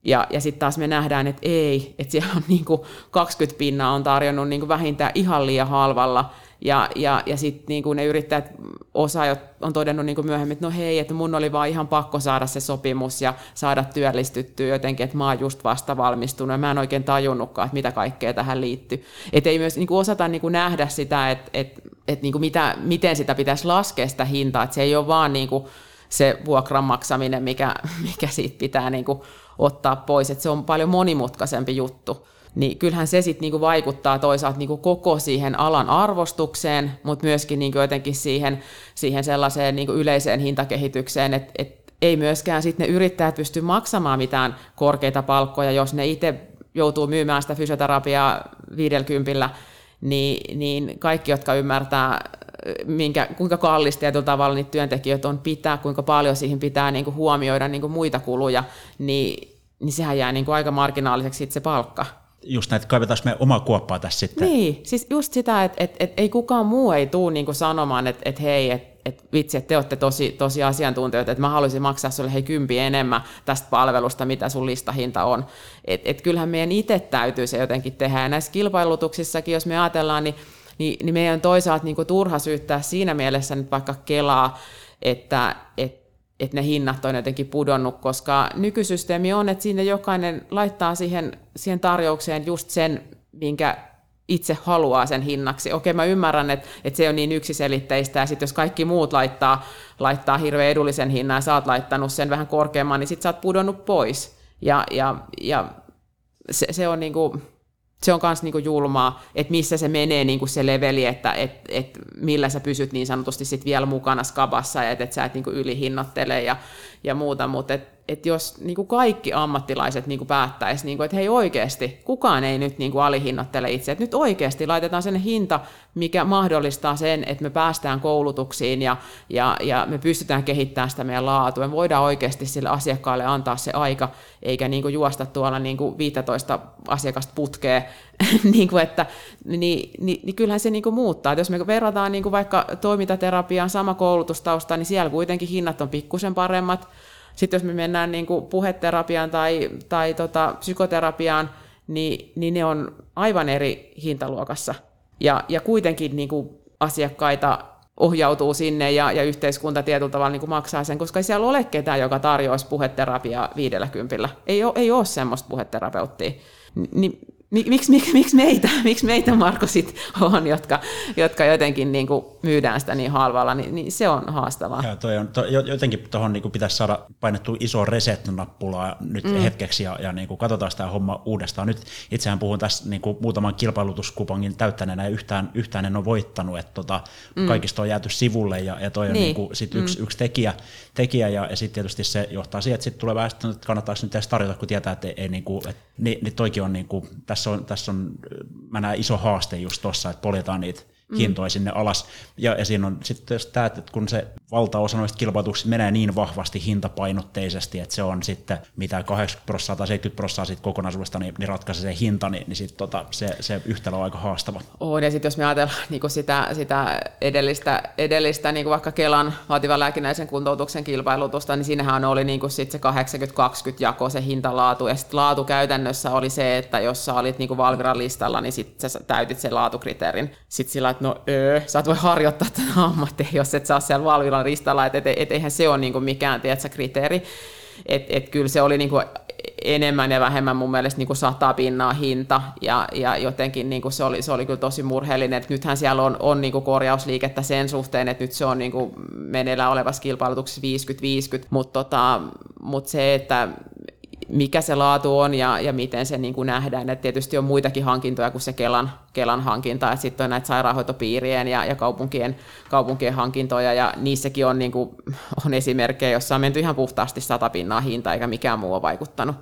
Ja, ja sitten taas me nähdään, että ei, että siellä on niin kuin 20 pinnaa on tarjonnut niin kuin vähintään ihan liian halvalla, ja, ja, ja sitten niin ne yrittäjät, osa on todennut niin myöhemmin, että no hei, että mun oli vaan ihan pakko saada se sopimus ja saada työllistyttyä jotenkin, että mä oon just vasta valmistunut ja mä en oikein tajunnutkaan, että mitä kaikkea tähän liittyy. Että ei myös niin osata niin nähdä sitä, että, että, että niin mitä, miten sitä pitäisi laskea sitä hintaa, että se ei ole vaan niin se vuokran maksaminen, mikä, mikä siitä pitää niin ottaa pois, että se on paljon monimutkaisempi juttu niin kyllähän se sitten niinku vaikuttaa toisaalta niinku koko siihen alan arvostukseen, mutta myöskin niinku jotenkin siihen, siihen sellaiseen niinku yleiseen hintakehitykseen, että et ei myöskään sitten ne yrittäjät pysty maksamaan mitään korkeita palkkoja, jos ne itse joutuu myymään sitä fysioterapiaa 50, niin, niin kaikki, jotka ymmärtää minkä, kuinka kallista tietyllä tavalla niitä työntekijöitä on pitää, kuinka paljon siihen pitää niin kuin huomioida niin kuin muita kuluja, niin, niin sehän jää niin kuin aika marginaaliseksi se palkka. Just näitä, kaivetaanko me omaa kuoppaa tässä sitten? Niin, siis just sitä, että et, et, ei kukaan muu ei tule niin kuin sanomaan, että et hei, että et vitsi, että te olette tosi, tosi asiantuntijoita, että mä haluaisin maksaa sulle hei kympi enemmän tästä palvelusta, mitä sun listahinta on. Et, et kyllähän meidän itse täytyy se jotenkin tehdä. Ja näissä kilpailutuksissakin, jos me ajatellaan, niin niin, niin meidän on toisaalta niin kuin turha syyttää siinä mielessä nyt vaikka Kelaa, että, että että ne hinnat on jotenkin pudonnut, koska nykysysteemi on, että sinne jokainen laittaa siihen, siihen tarjoukseen just sen, minkä itse haluaa sen hinnaksi. Okei, mä ymmärrän, että, että se on niin yksiselitteistä, ja sitten jos kaikki muut laittaa, laittaa hirveän edullisen hinnan, ja sä oot laittanut sen vähän korkeamman, niin sitten sä oot pudonnut pois. Ja, ja, ja se, se on niin kuin, se on myös niinku julmaa, että missä se menee niinku se leveli, että et, et millä sä pysyt niin sanotusti sit vielä mukana skabassa että et sä et niinku ylihinnoittele ja, ja muuta, mutta et, et jos niin kuin kaikki ammattilaiset niin kuin niin kuin, että hei oikeasti, kukaan ei nyt niin kuin alihinnoittele itse, että nyt oikeasti laitetaan sen hinta, mikä mahdollistaa sen, että me päästään koulutuksiin ja, ja, ja me pystytään kehittämään sitä meidän laatua. Me voidaan oikeasti sille asiakkaalle antaa se aika, eikä niin kuin juosta tuolla niin kuin 15 asiakasta putkea, niin kuin että, niin, niin, niin kyllähän se niin kuin muuttaa. Että jos me verrataan niin kuin vaikka toimintaterapiaan sama koulutustausta, niin siellä kuitenkin hinnat on pikkusen paremmat, sitten jos me mennään niin kuin puheterapiaan tai, tai tota, psykoterapiaan, niin, niin ne on aivan eri hintaluokassa. Ja, ja kuitenkin niin kuin asiakkaita ohjautuu sinne ja, ja yhteiskunta tietyllä tavalla niin kuin maksaa sen, koska ei siellä ole ketään, joka tarjoaisi puheterapiaa viidellä kympillä. Ei ole, ei ole semmoista puheterapeuttia. Niin miksi, miksi, miksi, meitä, miksi meitä Marko sit on, jotka, jotka jotenkin niin kuin myydään sitä niin halvalla, niin, niin se on haastavaa. Ja toi on, to, jotenkin tuohon niin pitäisi saada painettu iso reset-nappulaa nyt mm. hetkeksi ja, ja niin kuin katsotaan sitä homma uudestaan. Nyt itsehän puhun tässä niin kuin muutaman kilpailutuskupongin täyttäneenä ja yhtään, yhtään en ole voittanut, että tota, mm. kaikista on jääty sivulle ja, ja toi on niin. Niin kuin sit yksi, mm. yksi tekijä, tekijä ja, ja sitten tietysti se johtaa siihen, että sitten tulee vähän, että kannattaako nyt edes tarjota, kun tietää, että ei, niin kuin, että, niin, niin toikin on niin kuin, tässä tässä on, tässä on mä näen iso haaste just tuossa, että poljetaan niitä mm. hintoja sinne alas. Ja, ja siinä on sitten tämä, että kun se valtaosa noista kilpailutuksista menee niin vahvasti hintapainotteisesti, että se on sitten mitä 80 prosenttia tai 70 prosenttia kokonaisuudesta, niin, niin ratkaisee se hinta, niin, niin sitten tota, se, se yhtälö on aika haastava. On, ja sitten jos me ajatellaan niin sitä, sitä edellistä, edellistä niin vaikka Kelan vaativan lääkinnäisen kuntoutuksen kilpailutusta, niin siinähän oli niin sit se 80-20 jako se hintalaatu, ja sitten laatu käytännössä oli se, että jos sä olit niin Valviran listalla, niin sitten sä täytit sen laatukriteerin. Sitten sillä, että no öö, sä et voi harjoittaa tätä ammattia, jos et saa siellä Valviran listalla, että et, et, et, eihän se ole niin kuin mikään tiedätkö, kriteeri. Että et kyllä se oli niin kuin enemmän ja vähemmän mun mielestä niin kuin sata pinnaa hinta, ja, ja jotenkin niin kuin se, oli, se oli kyllä tosi murheellinen, että nythän siellä on, on niin kuin korjausliikettä sen suhteen, että nyt se on niin kuin meneillään olevassa kilpailutuksessa 50-50, mutta tota, mut se, että mikä se laatu on ja, ja miten se niin kuin nähdään. Et tietysti on muitakin hankintoja kuin se Kelan, Kelan hankinta, sitten on näitä sairaanhoitopiirien ja, ja kaupunkien, kaupunkien hankintoja, ja niissäkin on, niin kuin, on esimerkkejä, joissa on menty ihan puhtaasti sata pinnaa hinta, eikä mikään muu ole vaikuttanut.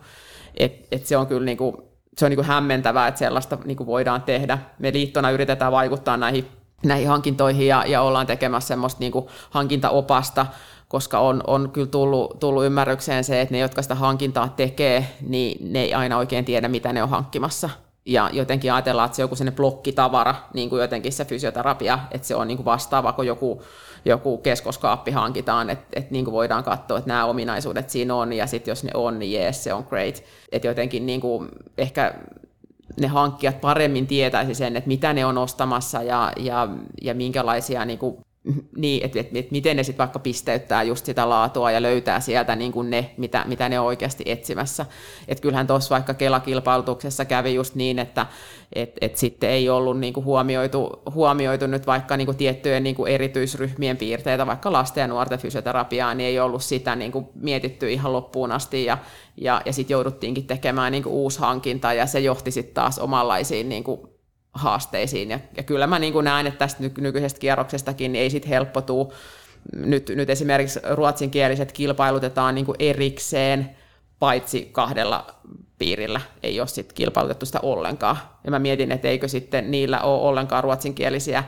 Et, et se on kyllä niin kuin, se on niin kuin hämmentävää, että sellaista niin kuin voidaan tehdä. Me liittona yritetään vaikuttaa näihin, näihin hankintoihin ja, ja ollaan tekemässä semmoista niin kuin hankintaopasta, koska on, on kyllä tullut, tullut ymmärrykseen se, että ne, jotka sitä hankintaa tekee, niin ne ei aina oikein tiedä, mitä ne on hankkimassa. Ja jotenkin ajatellaan, että se on joku sellainen blokkitavara, niin kuin jotenkin se fysioterapia, että se on niin kuin vastaava, kun joku, joku keskoskaappi hankitaan, että, että niin kuin voidaan katsoa, että nämä ominaisuudet siinä on, ja sitten jos ne on, niin jees, se on great. Että jotenkin niin kuin ehkä ne hankkijat paremmin tietäisi sen, että mitä ne on ostamassa ja, ja, ja minkälaisia niin kuin niin, että et, et miten ne sitten vaikka pisteyttää just sitä laatua ja löytää sieltä niin kuin ne, mitä, mitä ne on oikeasti etsimässä. Et kyllähän tuossa vaikka Kela-kilpailutuksessa kävi just niin, että et, et sitten ei ollut niin kuin huomioitu, huomioitu nyt vaikka niin kuin tiettyjen niin kuin erityisryhmien piirteitä, vaikka lasten ja nuorten fysioterapiaa, niin ei ollut sitä niin kuin mietitty ihan loppuun asti ja, ja, ja sitten jouduttiinkin tekemään niin kuin uusi hankinta ja se johti sitten taas omanlaisiin niin kuin haasteisiin. Ja, ja kyllä mä niin kuin näen, että tästä nykyisestä kierroksestakin ei sit helppo tuu. Nyt, nyt esimerkiksi ruotsinkieliset kilpailutetaan niin kuin erikseen, paitsi kahdella piirillä ei ole sit kilpailutettu sitä ollenkaan. Ja mä mietin, että eikö sitten niillä ole ollenkaan ruotsinkielisiä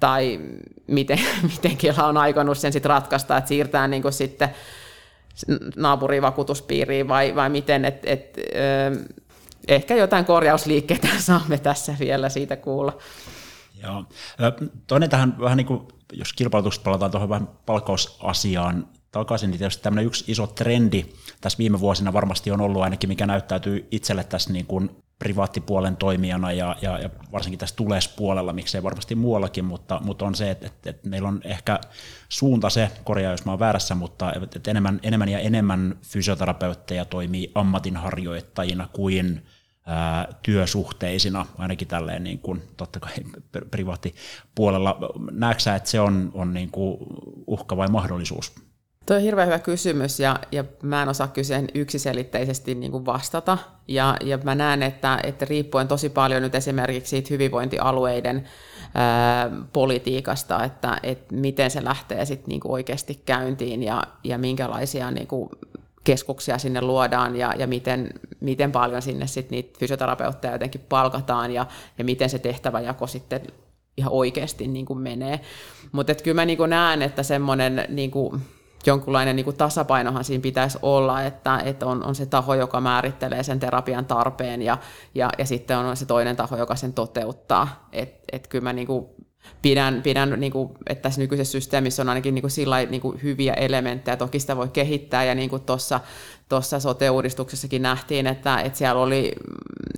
tai miten, miten Kela on aikonut sen sitten ratkaista, että siirtää niin sitten naapurivakuutuspiiriin vai, vai miten, että et, ehkä jotain korjausliikkeitä saamme tässä vielä siitä kuulla. Joo. Toinen tähän vähän niin kuin, jos kilpailutuksesta palataan tuohon vähän palkkausasiaan takaisin, niin tietysti tämmöinen yksi iso trendi tässä viime vuosina varmasti on ollut ainakin, mikä näyttäytyy itselle tässä niin kuin privaattipuolen toimijana ja, ja, ja varsinkin tässä tulespuolella, miksei varmasti muuallakin, mutta, mutta on se, että, että, että meillä on ehkä suunta se, korjaa jos mä oon väärässä, mutta että enemmän, enemmän ja enemmän fysioterapeutteja toimii ammatinharjoittajina kuin työsuhteisina, ainakin tälleen niin kuin, totta kai privaattipuolella. Näetkö että se on, on niin kuin uhka vai mahdollisuus? Tuo on hirveän hyvä kysymys ja, ja mä en osaa kyseen yksiselitteisesti niin kuin vastata. Ja, ja mä näen, että, että riippuen tosi paljon nyt esimerkiksi siitä hyvinvointialueiden ää, politiikasta, että, että miten se lähtee sitten niin kuin oikeasti käyntiin ja, ja minkälaisia niin kuin keskuksia sinne luodaan ja, ja miten, miten paljon sinne sitten niitä fysioterapeutteja jotenkin palkataan ja, ja miten se tehtäväjako sitten ihan oikeasti niin kuin menee. Mutta kyllä mä niin kuin näen, että semmoinen... Niin kuin, jonkunlainen niin kuin tasapainohan siinä pitäisi olla, että, että on, on se taho, joka määrittelee sen terapian tarpeen ja, ja, ja sitten on se toinen taho, joka sen toteuttaa. Et, et kyllä mä niin kuin pidän, pidän niin kuin, että tässä nykyisessä systeemissä on ainakin niin kuin sillä niin kuin hyviä elementtejä, toki sitä voi kehittää ja niin kuin tuossa tuossa sote-uudistuksessakin nähtiin, että, että siellä oli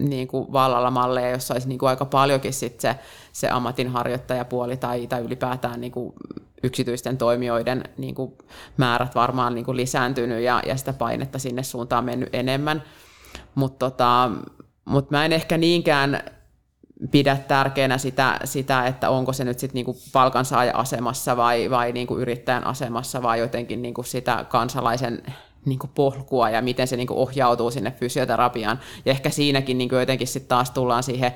mm, niin kuin vallalla malleja, jossa olisi niin kuin aika paljonkin sit se, se ammatinharjoittajapuoli tai, tai ylipäätään niin kuin yksityisten toimijoiden niin kuin määrät varmaan niin kuin lisääntynyt ja, ja sitä painetta sinne suuntaan mennyt enemmän. Mutta tota, mut mä en ehkä niinkään pidä tärkeänä sitä, sitä että onko se nyt sitten niinku palkansaaja-asemassa vai, vai niinku yrittäjän asemassa, vai jotenkin niinku sitä kansalaisen niinku polkua ja miten se niinku ohjautuu sinne fysioterapiaan. Ja ehkä siinäkin niinku jotenkin sitten taas tullaan siihen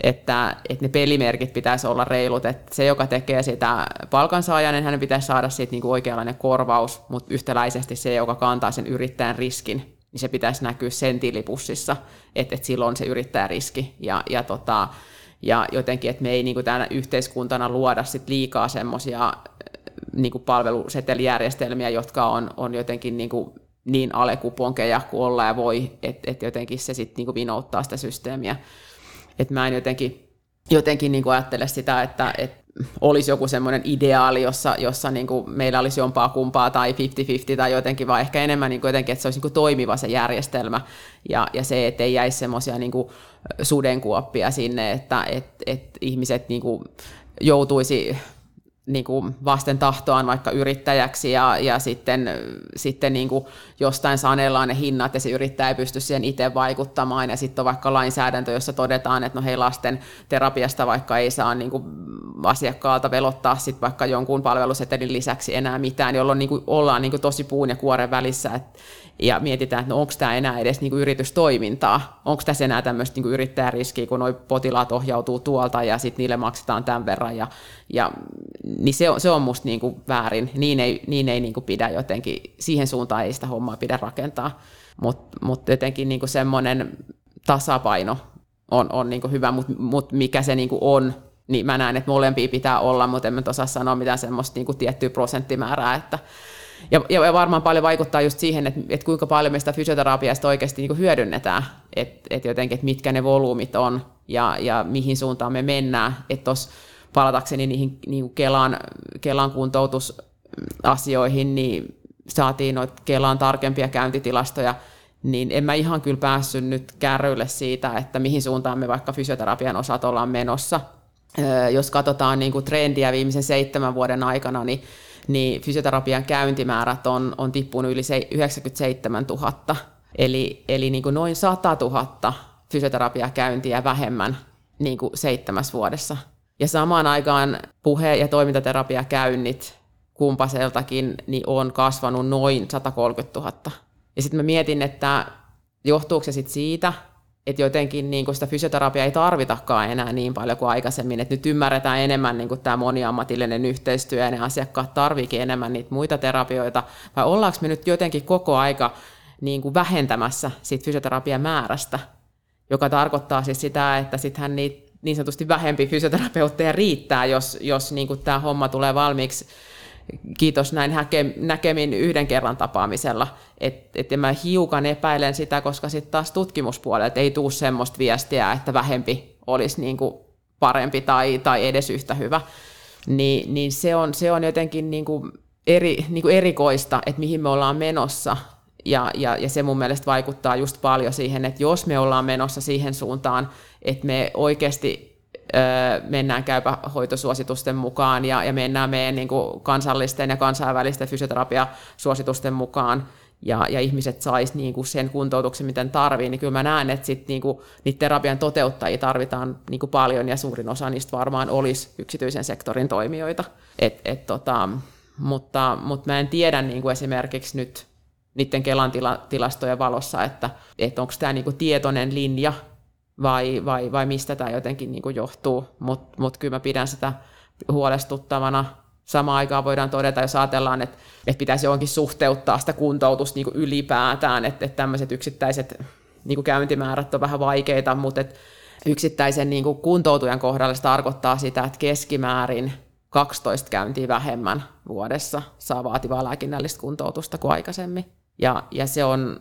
että, että ne pelimerkit pitäisi olla reilut, että se, joka tekee sitä palkansaajan, niin hänen pitäisi saada siitä niin kuin oikeanlainen korvaus, mutta yhtäläisesti se, joka kantaa sen yrittäjän riskin, niin se pitäisi näkyä sen tilipussissa, että, että silloin se yrittäjäriski. Ja, ja, tota, ja jotenkin, että me ei niin kuin yhteiskuntana luoda sit liikaa semmoisia niin kuin palvelusetelijärjestelmiä, jotka on, on jotenkin niin kuin niin alekuponkeja kuin olla ja voi, että, että jotenkin se sitten niin vinouttaa sitä systeemiä. Että mä en jotenkin, jotenkin niin kuin ajattele sitä, että, että olisi joku semmoinen ideaali, jossa, jossa niin kuin meillä olisi jompaa kumpaa tai 50-50 tai jotenkin, vaan ehkä enemmän niin kuin jotenkin, että se olisi niin kuin toimiva se järjestelmä. Ja, ja se, että ei jäisi semmoisia niin sudenkuoppia sinne, että et, et ihmiset niin kuin joutuisi niin kuin vasten tahtoaan vaikka yrittäjäksi ja, ja sitten, sitten niin kuin jostain sanellaan ne hinnat ja se yrittäjä ei pysty siihen itse vaikuttamaan. Ja sitten on vaikka lainsäädäntö, jossa todetaan, että no hei lasten terapiasta vaikka ei saa niin kuin asiakkaalta velottaa sit vaikka jonkun palvelusetelin lisäksi enää mitään, jolloin niin kuin ollaan niin kuin tosi puun ja kuoren välissä, että ja mietitään, että no onko tämä enää edes niin kuin yritystoimintaa, onko tässä enää tämmöistä niin yrittäjäriskiä, kun nuo potilaat ohjautuu tuolta ja sitten niille maksetaan tämän verran, ja, ja niin se on, se on musta niin kuin väärin, niin ei, niin ei niin kuin pidä jotenkin, siihen suuntaan ei sitä hommaa pidä rakentaa, mutta mut jotenkin niin semmoinen tasapaino on, on niin hyvä, mutta mut mikä se niin on, niin mä näen, että molempia pitää olla, mutta en mä osaa sanoa mitään semmoista niin kuin tiettyä prosenttimäärää, että ja, ja varmaan paljon vaikuttaa just siihen, että, että kuinka paljon me sitä fysioterapiasta oikeasti niin hyödynnetään, että, että jotenkin, että mitkä ne volyymit on ja, ja mihin suuntaan me mennään. Että tuossa palatakseni niihin niin Kelan, Kelan kuntoutusasioihin, niin saatiin noita Kelan tarkempia käyntitilastoja, niin en mä ihan kyllä päässyt nyt kärryille siitä, että mihin suuntaan me vaikka fysioterapian osat ollaan menossa. Jos katsotaan niin kuin trendiä viimeisen seitsemän vuoden aikana, niin niin fysioterapian käyntimäärät on, on tippunut yli 97 000. Eli, eli niin kuin noin 100 000 fysioterapiakäyntiä vähemmän niin kuin seitsemässä vuodessa. Ja samaan aikaan puhe- ja toimintaterapiakäynnit kumpaseltakin niin on kasvanut noin 130 000. Ja sitten mä mietin, että johtuuko se sitten siitä, että jotenkin niin kuin sitä fysioterapiaa ei tarvitakaan enää niin paljon kuin aikaisemmin, että nyt ymmärretään enemmän niin kuin tämä moniammatillinen yhteistyö ja ne asiakkaat tarviikin enemmän niitä muita terapioita, vai ollaanko me nyt jotenkin koko aika niin kuin vähentämässä siitä fysioterapian määrästä, joka tarkoittaa siis sitä, että sittenhän niitä niin sanotusti vähempi fysioterapeutteja riittää, jos, jos niin kuin tämä homma tulee valmiiksi kiitos näin näkemin yhden kerran tapaamisella. Että et mä hiukan epäilen sitä, koska sitten taas tutkimuspuolelta ei tule semmoista viestiä, että vähempi olisi niin kuin parempi tai, tai edes yhtä hyvä. Ni, niin se, on, se on jotenkin niin kuin eri, niin kuin erikoista, että mihin me ollaan menossa. Ja, ja, ja se mun mielestä vaikuttaa just paljon siihen, että jos me ollaan menossa siihen suuntaan, että me oikeasti mennään käypähoitosuositusten mukaan ja, ja mennään meidän niin kuin kansallisten ja kansainvälisten fysioterapiasuositusten mukaan ja, ja ihmiset sais niin kuin sen kuntoutuksen, miten tarvii, niin kyllä mä näen, että sit niin kuin, niitä terapian toteuttajia tarvitaan niin kuin paljon ja suurin osa niistä varmaan olisi yksityisen sektorin toimijoita. Et, et, tota, mutta, mutta mä en tiedä niin kuin esimerkiksi nyt niiden Kelan tila, tilastojen valossa, että, että onko tämä niin tietoinen linja vai, vai, vai mistä tämä jotenkin niin kuin johtuu, mutta mut kyllä mä pidän sitä huolestuttavana. Samaan aikaan voidaan todeta, jos ajatellaan, että, että pitäisi johonkin suhteuttaa sitä kuntoutusta niin kuin ylipäätään, että, että tämmöiset yksittäiset niin kuin käyntimäärät on vähän vaikeita, mutta että yksittäisen niin kuin kuntoutujan kohdalla se tarkoittaa sitä, että keskimäärin 12 käyntiä vähemmän vuodessa saa vaativaa lääkinnällistä kuntoutusta kuin aikaisemmin. Ja, ja se on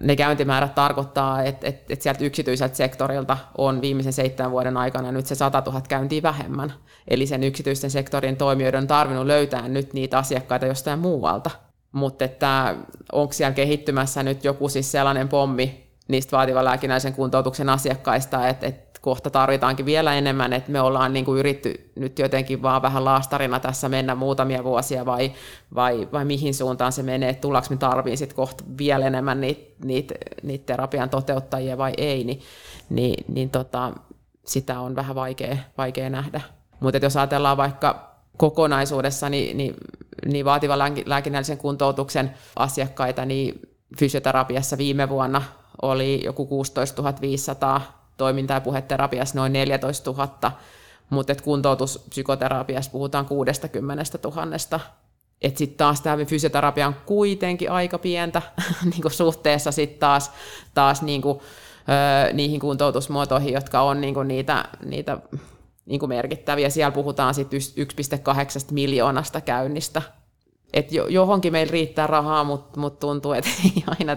ne käyntimäärät tarkoittaa, että, että, että sieltä yksityiseltä sektorilta on viimeisen seitsemän vuoden aikana nyt se 100 000 käyntiä vähemmän. Eli sen yksityisten sektorin toimijoiden on tarvinnut löytää nyt niitä asiakkaita jostain muualta. Mutta että onko siellä kehittymässä nyt joku siis sellainen pommi niistä vaativan lääkinnäisen kuntoutuksen asiakkaista, että, että kohta tarvitaankin vielä enemmän, että me ollaan niin kuin yritty nyt jotenkin vaan vähän laastarina tässä mennä muutamia vuosia vai, vai, vai mihin suuntaan se menee, että tullaanko me tarviin sitten kohta vielä enemmän niitä, niitä, niitä terapian toteuttajia vai ei, niin, niin, niin tota, sitä on vähän vaikea, vaikea nähdä. Mutta jos ajatellaan vaikka kokonaisuudessa niin, niin, niin vaativan lääkinnällisen kuntoutuksen asiakkaita, niin fysioterapiassa viime vuonna oli joku 16 500 toiminta- ja puheterapiassa noin 14 000, mutta kuntoutuspsykoterapiassa puhutaan 60 000. Että sitten taas tämä fysioterapia on kuitenkin aika pientä niin suhteessa sitten taas, taas niin kuin, ö, niihin kuntoutusmuotoihin, jotka on niin kuin niitä, niitä niin kuin merkittäviä. Siellä puhutaan sitten 1,8 miljoonasta käynnistä. Et johonkin meillä riittää rahaa, mutta mut tuntuu, että ei aina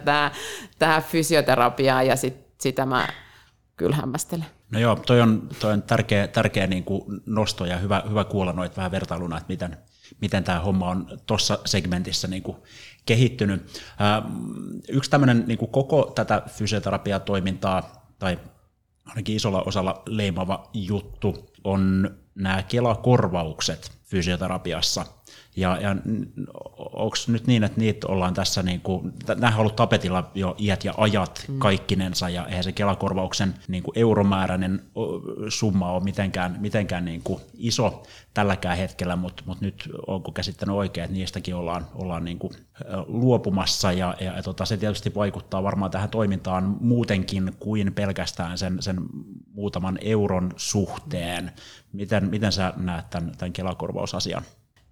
tämä fysioterapia ja sit, sitä mä kyllä hämmästelen. No joo, toi on, toi on tärkeä, tärkeä niin kuin nosto ja hyvä, hyvä kuulla noita vähän vertailuna, että miten, miten tämä homma on tuossa segmentissä niin kuin kehittynyt. Yksi tämmöinen niin kuin koko tätä fysioterapiatoimintaa, tai ainakin isolla osalla leimava juttu, on nämä Kela-korvaukset fysioterapiassa – ja, ja onko nyt niin, että niitä ollaan tässä, niin kuin, nämä on ollut tapetilla jo iät ja ajat mm. kaikkinensa, ja eihän se Kelakorvauksen niin kuin euromääräinen summa ole mitenkään, mitenkään niin kuin iso tälläkään hetkellä, mutta, mutta nyt onko käsittänyt oikein, että niistäkin ollaan, ollaan niin kuin luopumassa, ja, ja, ja tota, se tietysti vaikuttaa varmaan tähän toimintaan muutenkin kuin pelkästään sen, sen muutaman euron suhteen. Miten, miten sä näet tämän, tämän Kelakorvausasian?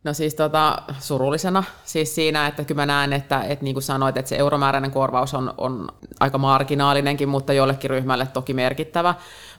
No siis tota, surullisena siis siinä, että kyllä mä näen, että, että niin kuin sanoit, että se euromääräinen korvaus on, on aika marginaalinenkin, mutta jollekin ryhmälle toki merkittävä.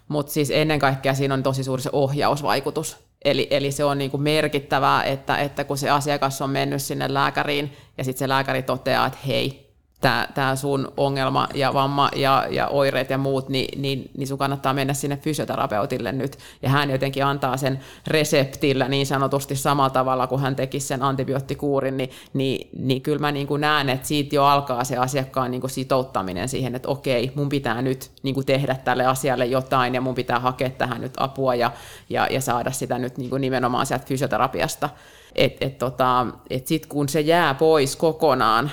Mutta siis ennen kaikkea siinä on tosi suuri se ohjausvaikutus. Eli, eli se on niin kuin merkittävää, että, että kun se asiakas on mennyt sinne lääkäriin ja sitten se lääkäri toteaa, että hei, tämä, sun ongelma ja vamma ja, ja oireet ja muut, niin, niin, niin sun kannattaa mennä sinne fysioterapeutille nyt. Ja hän jotenkin antaa sen reseptillä niin sanotusti samalla tavalla kuin hän teki sen antibioottikuurin, niin, niin, niin kyllä mä niin näen, että siitä jo alkaa se asiakkaan niin kuin sitouttaminen siihen, että okei, mun pitää nyt niin kuin tehdä tälle asialle jotain ja mun pitää hakea tähän nyt apua ja, ja, ja saada sitä nyt niin kuin nimenomaan sieltä fysioterapiasta. Että et tota, et sitten kun se jää pois kokonaan,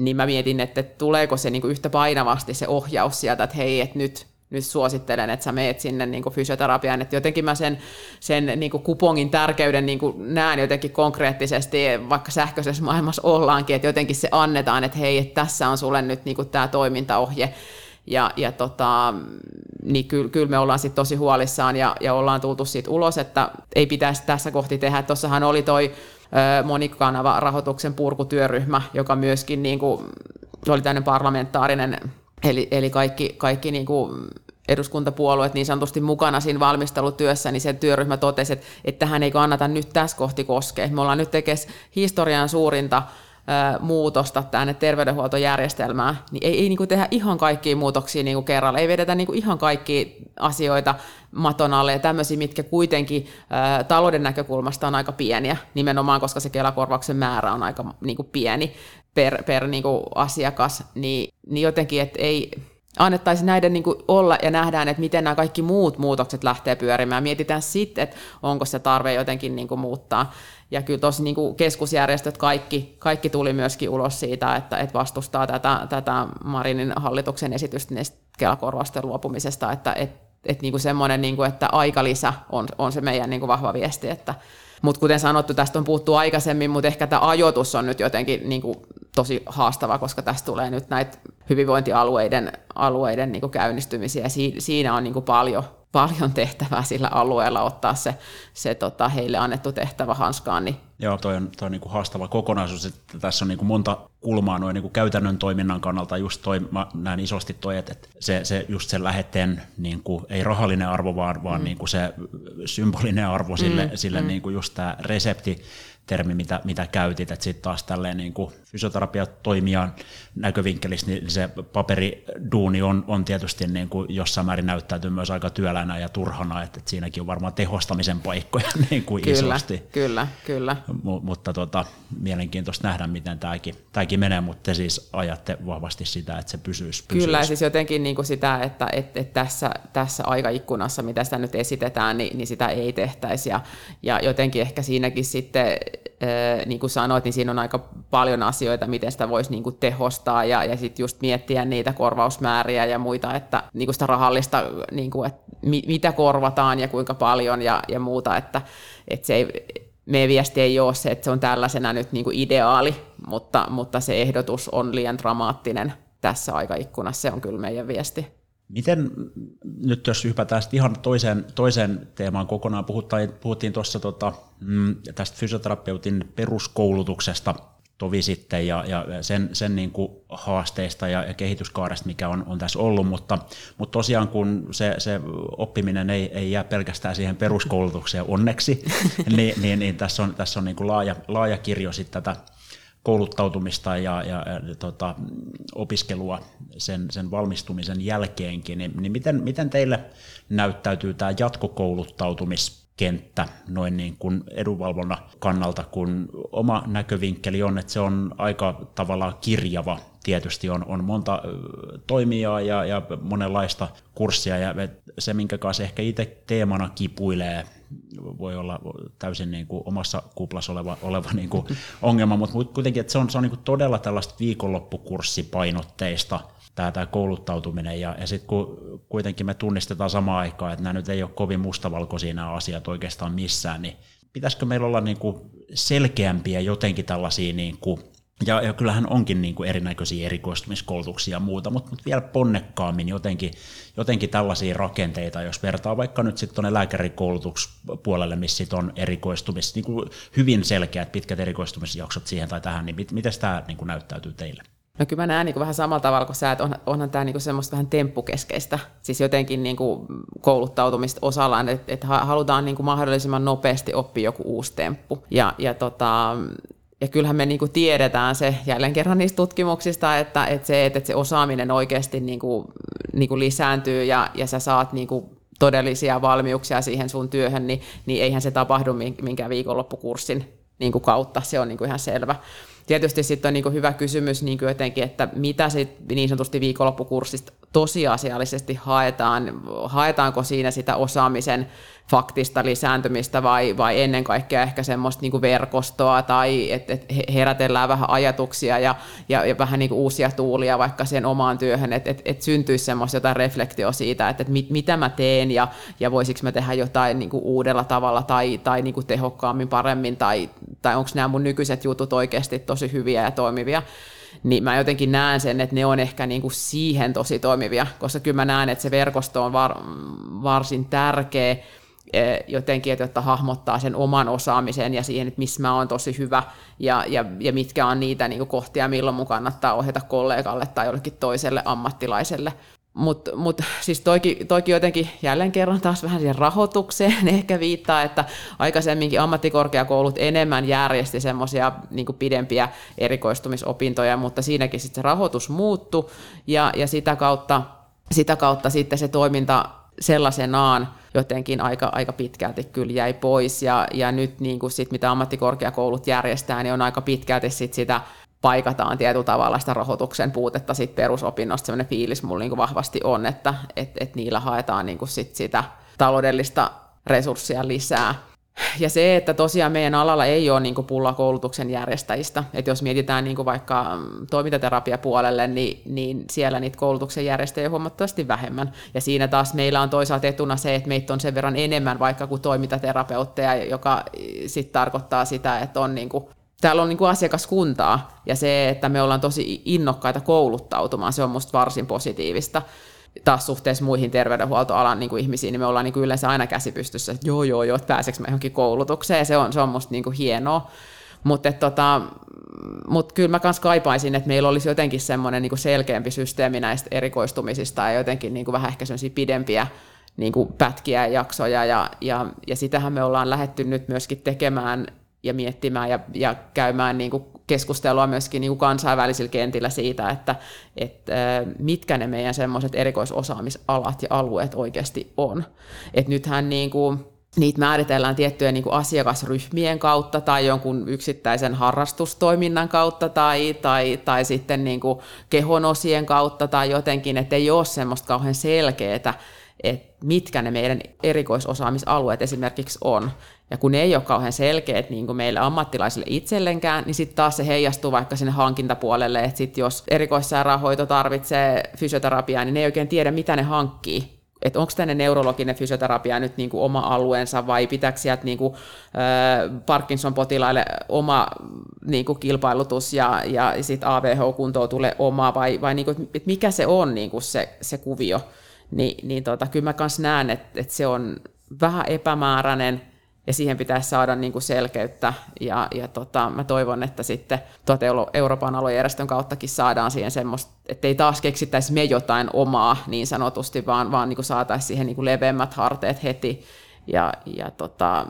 niin mä mietin, että tuleeko se niin yhtä painavasti se ohjaus sieltä, että hei, että nyt, nyt suosittelen, että sä meet sinne niin fysioterapiaan, että jotenkin mä sen, sen niin kupongin tärkeyden niin näen jotenkin konkreettisesti, vaikka sähköisessä maailmassa ollaankin, että jotenkin se annetaan, että hei, että tässä on sulle nyt niin tämä toimintaohje, ja, ja tota, niin kyllä, kyllä me ollaan sitten tosi huolissaan ja, ja ollaan tultu siitä ulos, että ei pitäisi tässä kohti tehdä. Tuossahan oli toi monikanava rahoituksen purkutyöryhmä, joka myöskin niin kuin, oli tämmöinen parlamentaarinen, eli, eli kaikki, kaikki niin kuin eduskuntapuolueet niin sanotusti mukana siinä valmistelutyössä, niin se työryhmä totesi, että, että tähän ei kannata nyt tässä kohti koskea. Me ollaan nyt tekes historian suurinta muutosta tänne terveydenhuoltojärjestelmään, niin ei, ei niin tehdä ihan kaikkia muutoksia niin kerralla, ei vedetä niin ihan kaikkia asioita maton alle ja tämmöisiä, mitkä kuitenkin ä, talouden näkökulmasta on aika pieniä, nimenomaan koska se Kelakorvauksen määrä on aika niin pieni per, per niin asiakas, niin, niin jotenkin, että ei, annettaisiin näiden niin olla ja nähdään, että miten nämä kaikki muut muutokset lähtee pyörimään. Mietitään sitten, että onko se tarve jotenkin niin kuin muuttaa. Ja kyllä tosi niin keskusjärjestöt kaikki, kaikki tuli myöskin ulos siitä, että, että vastustaa tätä, tätä Marinin hallituksen esitystä Kelakorvausten luopumisesta, että et, et niin kuin semmoinen, niin kuin, että aikalisä on, on se meidän niin kuin vahva viesti, että, mutta kuten sanottu, tästä on puhuttu aikaisemmin, mutta ehkä tämä ajoitus on nyt jotenkin niin kuin tosi haastava, koska tästä tulee nyt näitä hyvinvointialueiden alueiden niin kuin käynnistymisiä. Siinä on niin kuin paljon, paljon tehtävää sillä alueella ottaa se, se tota, heille annettu tehtävä hanskaan. Niin. Joo, toi on, toi on niin kuin haastava kokonaisuus, että tässä on niin kuin monta kulmaa noin niin kuin käytännön toiminnan kannalta, just toi, mä näen isosti toi, että se, se just sen lähetteen niin kuin, ei rahallinen arvo, vaan, vaan mm. niin kuin se symbolinen arvo sille, mm, sille mm. Niin kuin just tämä resepti, termi, mitä, mitä käytit, että sitten taas tälleen niin kuin fysioterapiatoimijan näkövinkkelistä, niin se paperiduuni on, on tietysti niin kuin jossain määrin näyttäytyy myös aika työläänä ja turhana, että, että siinäkin on varmaan tehostamisen paikkoja niin kuin kyllä, isosti. Kyllä, kyllä. M- mutta tota, mielenkiintoista nähdä, miten tämäkin, tämäkin menee, mutta te siis ajatte vahvasti sitä, että se pysyisi. pysyisi. Kyllä, siis jotenkin niin kuin sitä, että, että, että tässä, tässä aikaikkunassa, mitä sitä nyt esitetään, niin, niin sitä ei tehtäisi ja, ja jotenkin ehkä siinäkin sitten niin kuin sanoit, niin siinä on aika paljon asioita, miten sitä voisi niin kuin tehostaa ja, ja sitten just miettiä niitä korvausmääriä ja muita, että niin kuin sitä rahallista, niin kuin, että mitä korvataan ja kuinka paljon ja, ja muuta, että, että se ei, meidän viesti ei ole se, että se on tällaisena nyt niin kuin ideaali, mutta, mutta se ehdotus on liian dramaattinen tässä aikaikkunassa, se on kyllä meidän viesti. Miten, nyt jos hypätään ihan toiseen, toiseen teemaan kokonaan, puhuttiin, puhuttiin tuossa tota, mm, tästä fysioterapeutin peruskoulutuksesta tovi sitten ja, ja sen, sen niin kuin haasteista ja, ja kehityskaaresta, mikä on, on tässä ollut, mutta, mutta tosiaan kun se, se oppiminen ei, ei jää pelkästään siihen peruskoulutukseen onneksi, niin, niin, niin tässä on, tässä on niin kuin laaja, laaja kirjo sitten tätä kouluttautumista ja, ja, ja tota, opiskelua sen, sen valmistumisen jälkeenkin, niin, niin miten, miten teille näyttäytyy tämä jatkokouluttautumiskenttä noin niin kuin edunvalvonnan kannalta, kun oma näkövinkkeli on, että se on aika tavallaan kirjava. Tietysti on, on monta toimijaa ja, ja monenlaista kurssia, ja se, minkä kanssa ehkä itse teemana kipuilee voi olla täysin niin kuin omassa kuplassa oleva, oleva niin kuin ongelma, mutta kuitenkin että se on, se on niin kuin todella tällaista viikonloppukurssipainotteista tämä, tämä kouluttautuminen, ja, ja sitten kun kuitenkin me tunnistetaan samaan aikaan, että nämä nyt ei ole kovin mustavalkoisia nämä asiat oikeastaan missään, niin pitäisikö meillä olla niin kuin selkeämpiä jotenkin tällaisia niin kuin ja, ja kyllähän onkin niin kuin erinäköisiä erikoistumiskoulutuksia ja muuta, mutta, mutta vielä ponnekkaammin jotenkin, jotenkin tällaisia rakenteita, jos vertaa vaikka nyt sitten tuonne lääkärikoulutuspuolelle, missä sit on erikoistumis, niin kuin hyvin selkeät pitkät erikoistumisjaksot siihen tai tähän, niin mit, miten tämä niin kuin näyttäytyy teille? No kyllä mä näen niin kuin vähän samalla tavalla kuin sä, että on, onhan tämä niin semmoista vähän temppukeskeistä, siis jotenkin niin kuin kouluttautumista osallaan, että, että halutaan niin kuin mahdollisimman nopeasti oppia joku uusi temppu. Ja, ja tota, ja kyllähän me niinku tiedetään se jälleen kerran niistä tutkimuksista, että, että, se, että se osaaminen oikeasti niinku, niinku lisääntyy ja, ja sä saat niinku todellisia valmiuksia siihen sun työhön, niin, niin eihän se tapahdu minkään viikonloppukurssin niinku kautta, se on niinku ihan selvä. Tietysti sitten on niinku hyvä kysymys niinku jotenkin, että mitä sit niin sanotusti viikonloppukurssista tosiasiallisesti haetaan, haetaanko siinä sitä osaamisen faktista lisääntymistä vai, vai ennen kaikkea ehkä semmoista niin verkostoa tai että et herätellään vähän ajatuksia ja, ja, ja vähän niin uusia tuulia vaikka siihen omaan työhön, että et, et syntyisi semmoista jotain reflektio siitä, että et mit, mitä mä teen ja, ja voisiko mä tehdä jotain niin uudella tavalla tai, tai niin tehokkaammin, paremmin tai, tai onko nämä mun nykyiset jutut oikeasti tosi hyviä ja toimivia niin mä jotenkin näen sen, että ne on ehkä niin kuin siihen tosi toimivia, koska kyllä mä näen, että se verkosto on var, varsin tärkeä, Eh, jotenkin, että jotta hahmottaa sen oman osaamisen ja siihen, että missä mä oon tosi hyvä ja, ja, ja mitkä on niitä niin kuin kohtia, milloin mun kannattaa ohjata kollegalle tai jollekin toiselle ammattilaiselle. Mutta mut, siis toikin jotenkin jälleen kerran taas vähän siihen rahoitukseen ehkä viittaa, että aikaisemminkin ammattikorkeakoulut enemmän järjesti semmoisia niin pidempiä erikoistumisopintoja, mutta siinäkin sitten se rahoitus muuttui ja, ja sitä, kautta, sitä kautta sitten se toiminta sellaisenaan jotenkin aika, aika pitkälti kyllä jäi pois. Ja, ja nyt niin sit, mitä ammattikorkeakoulut järjestää, niin on aika pitkälti sit sitä paikataan tietyllä tavalla sitä rahoituksen puutetta sit perusopinnosta. Sellainen fiilis mulla niin vahvasti on, että et, et niillä haetaan niin sit sitä taloudellista resurssia lisää. Ja se, että tosiaan meidän alalla ei ole niin pulla koulutuksen järjestäjistä. Että jos mietitään niin vaikka mm, toimintaterapiapuolelle, niin, niin siellä niitä koulutuksen järjestäjiä on huomattavasti vähemmän. Ja siinä taas meillä on toisaalta etuna se, että meitä on sen verran enemmän vaikka kuin toimintaterapeutteja, joka sitten tarkoittaa sitä, että on niin täällä on niin kuin asiakaskuntaa ja se, että me ollaan tosi innokkaita kouluttautumaan, se on musta varsin positiivista. Taas suhteessa muihin terveydenhuoltoalan niin kuin ihmisiin, niin me ollaan niin kuin yleensä aina käsipystyssä, että joo, joo, joo, että pääseekö mä johonkin koulutukseen, se on, se on musta niin kuin hienoa. Mutta tota, mut kyllä mä kans kaipaisin, että meillä olisi jotenkin semmoinen niin selkeämpi systeemi näistä erikoistumisista ja jotenkin niin kuin vähän ehkä pidempiä niin kuin pätkiä ja jaksoja, ja, ja, ja sitähän me ollaan lähetty nyt myöskin tekemään ja miettimään ja, ja käymään niin kuin keskustelua myöskin niin kuin kansainvälisillä kentillä siitä, että, että mitkä ne meidän semmoiset erikoisosaamisalat ja alueet oikeasti on. Et nythän niin kuin, niitä määritellään tiettyjen niin kuin asiakasryhmien kautta tai jonkun yksittäisen harrastustoiminnan kautta tai, tai, tai sitten niin kuin kehonosien kautta tai jotenkin, että ei ole semmoista kauhean selkeää, että mitkä ne meidän erikoisosaamisalueet esimerkiksi on. Ja kun ne ei ole kauhean selkeät niin kuin meille ammattilaisille itsellenkään, niin sitten taas se heijastuu vaikka sinne hankintapuolelle, että sit jos erikoissairaanhoito tarvitsee fysioterapiaa, niin ne ei oikein tiedä, mitä ne hankkii. Että onko tänne neurologinen fysioterapia nyt niin kuin oma alueensa vai pitääkö sieltä niin kuin, äh, Parkinson-potilaille oma niin kuin kilpailutus ja, ja sitten AVH-kuntoon tulee oma vai, vai niin kuin, että mikä se on niin kuin se, se kuvio. Ni, niin tota, kyllä mä myös näen, että, että se on vähän epämääräinen ja siihen pitäisi saada niin kuin selkeyttä, ja, ja tota, mä toivon, että sitten tuota Euroopan aluejärjestön kauttakin saadaan siihen semmoista, että ei taas keksittäisi me jotain omaa niin sanotusti, vaan, vaan niin saataisiin siihen niin kuin leveämmät harteet heti, ja, ja tota,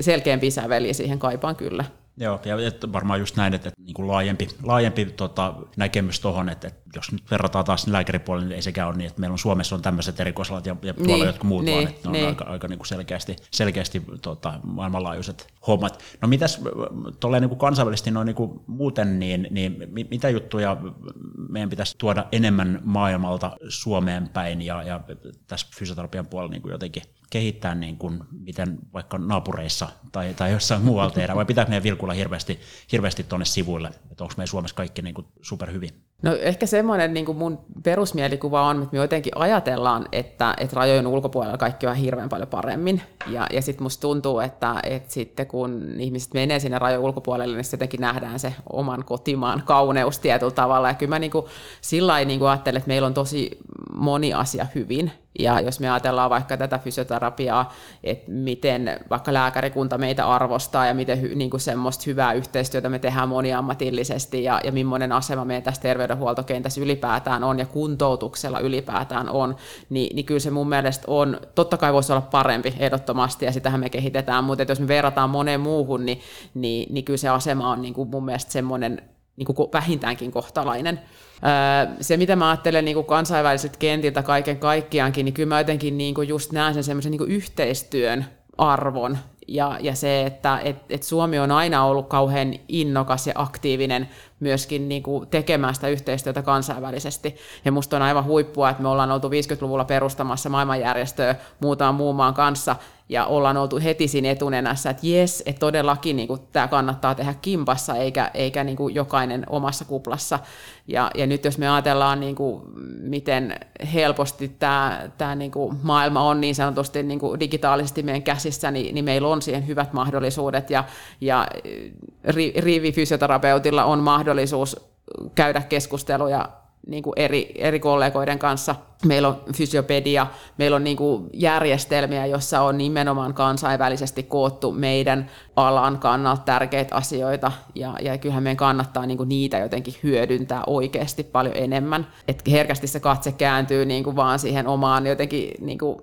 selkeämpi säveli siihen kaipaan kyllä. Joo, ja varmaan just näin, että, että niin kuin laajempi, laajempi tota, näkemys tuohon, että, että jos nyt verrataan taas lääkäripuolelle, niin ei sekään ole niin, että meillä on Suomessa on tämmöiset erikoisalat ja, ja tuolla niin, jotkut muut, niin, vaan että ne niin. on aika, aika niin kuin selkeästi, selkeästi tota, maailmanlaajuiset hommat. No mitäs tolleen niin kuin kansainvälisesti noin niin kuin muuten, niin, niin mitä juttuja meidän pitäisi tuoda enemmän maailmalta Suomeen päin ja, ja tässä fysioterapian puolella niin kuin jotenkin kehittää niin kuin, miten vaikka naapureissa tai, tai jossain muualla tehdään, vai pitääkö meidän vilkulla hirveästi, hirveästi tuonne sivuille, että onko meidän Suomessa kaikki niin kuin superhyvin? No ehkä semmoinen niin kuin mun perusmielikuva on, että me jotenkin ajatellaan, että, että rajojen ulkopuolella kaikki on hirveän paljon paremmin. Ja, ja sitten musta tuntuu, että, että sitten kun ihmiset menee sinne rajojen ulkopuolelle, niin jotenkin nähdään se oman kotimaan kauneus tietyllä tavalla. Ja kyllä mä niin kuin, sillä niin ajattelen, että meillä on tosi moni asia hyvin. Ja jos me ajatellaan vaikka tätä fysioterapiaa, että miten vaikka lääkärikunta meitä arvostaa ja miten niin kuin semmoista hyvää yhteistyötä me tehdään moniammatillisesti ja, ja millainen asema meidän tässä terveydenhuoltokentässä ylipäätään on ja kuntoutuksella ylipäätään on, niin, niin kyllä se mun mielestä on, totta kai voisi olla parempi ehdottomasti ja sitähän me kehitetään, mutta jos me verrataan moneen muuhun, niin, niin, niin kyllä se asema on niin kuin mun mielestä semmoinen niin kuin vähintäänkin kohtalainen. Se, mitä mä ajattelen niin kansainväliset kentiltä kaiken kaikkiaankin, niin kyllä mä jotenkin niin kuin just näen sen semmoisen niin yhteistyön arvon ja, ja se, että et, et Suomi on aina ollut kauhean innokas ja aktiivinen myöskin niin kuin tekemään sitä yhteistyötä kansainvälisesti. Ja musta on aivan huippua, että me ollaan oltu 50-luvulla perustamassa maailmanjärjestöä muutaman muun maan kanssa, ja ollaan oltu heti siinä etunenässä, että jes, että todellakin niin kuin, tämä kannattaa tehdä kimpassa, eikä, eikä niin kuin, jokainen omassa kuplassa. Ja, ja nyt jos me ajatellaan, niin kuin, miten helposti tämä, tämä niin kuin, maailma on niin sanotusti niin kuin, digitaalisesti meidän käsissä, niin, niin meillä on siihen hyvät mahdollisuudet, ja, ja riivifysioterapeutilla on mahdollisuus käydä keskusteluja niin kuin eri, eri kollegoiden kanssa. Meillä on fysiopedia, meillä on niin kuin järjestelmiä, jossa on nimenomaan kansainvälisesti koottu meidän alan kannalta tärkeitä asioita, ja, ja kyllähän meidän kannattaa niin kuin niitä jotenkin hyödyntää oikeasti paljon enemmän. Et herkästi se katse kääntyy niin kuin vaan siihen omaan jotenkin niin kuin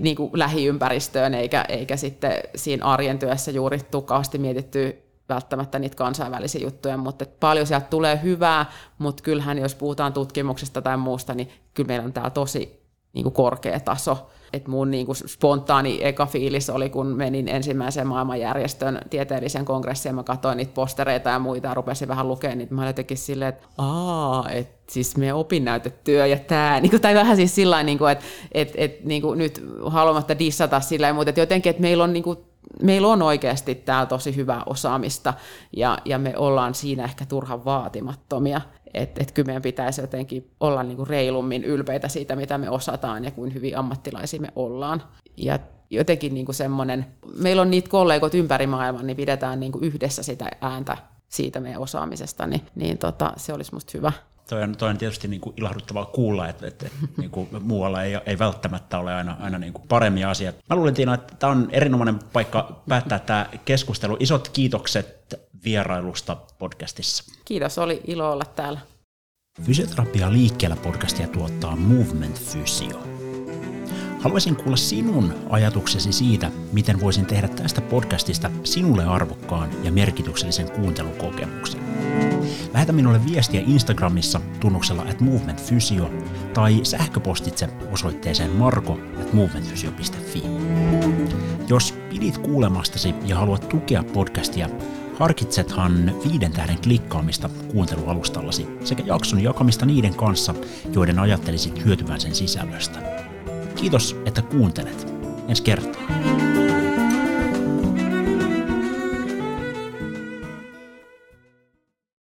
niin kuin lähiympäristöön, eikä, eikä sitten siinä arjen työssä juuri tukkaasti mietitty välttämättä niitä kansainvälisiä juttuja, mutta paljon sieltä tulee hyvää, mutta kyllähän jos puhutaan tutkimuksesta tai muusta, niin kyllä meillä on täällä tosi niin kuin korkea taso. Et mun niin kuin spontaani eka fiilis oli, kun menin ensimmäiseen maailmanjärjestön tieteellisen kongressiin, mä katsoin niitä postereita ja muita ja rupesin vähän lukemaan niitä. Mä jotenkin silleen, että aa, että siis me opinnäytetyö ja tämä, niin kuin, tai vähän siis sillä niin että et, et, niin kuin nyt haluamatta dissata sillä mutta että jotenkin, että meillä on niin kuin meillä on oikeasti täällä tosi hyvää osaamista ja, ja me ollaan siinä ehkä turhan vaatimattomia. Että et kyllä meidän pitäisi jotenkin olla niinku reilummin ylpeitä siitä, mitä me osataan ja kuin hyvin ammattilaisia me ollaan. Ja jotenkin niinku semmoinen, meillä on niitä kollegot ympäri maailman, niin pidetään niinku yhdessä sitä ääntä siitä meidän osaamisesta, niin, niin tota, se olisi musta hyvä. Toi on, toi on tietysti niin kuin ilahduttavaa kuulla, että, että niin kuin muualla ei, ei välttämättä ole aina, aina niin kuin paremmin asiat. Mä luulen, Tiina, että tämä on erinomainen paikka päättää tämä keskustelu. Isot kiitokset vierailusta podcastissa. Kiitos, oli ilo olla täällä. Fysioterapia liikkeellä podcastia tuottaa Movement Physio. Haluaisin kuulla sinun ajatuksesi siitä, miten voisin tehdä tästä podcastista sinulle arvokkaan ja merkityksellisen kuuntelukokemuksen. Lähetä minulle viestiä Instagramissa tunnuksella at movementfysio tai sähköpostitse osoitteeseen marko at movementfysio.fi. Jos pidit kuulemastasi ja haluat tukea podcastia, harkitsethan viiden tähden klikkaamista kuuntelualustallasi sekä jakson jakamista niiden kanssa, joiden ajattelisit hyötyvän sen sisällöstä. Kiitos, että kuuntelet. Ensi kertaa.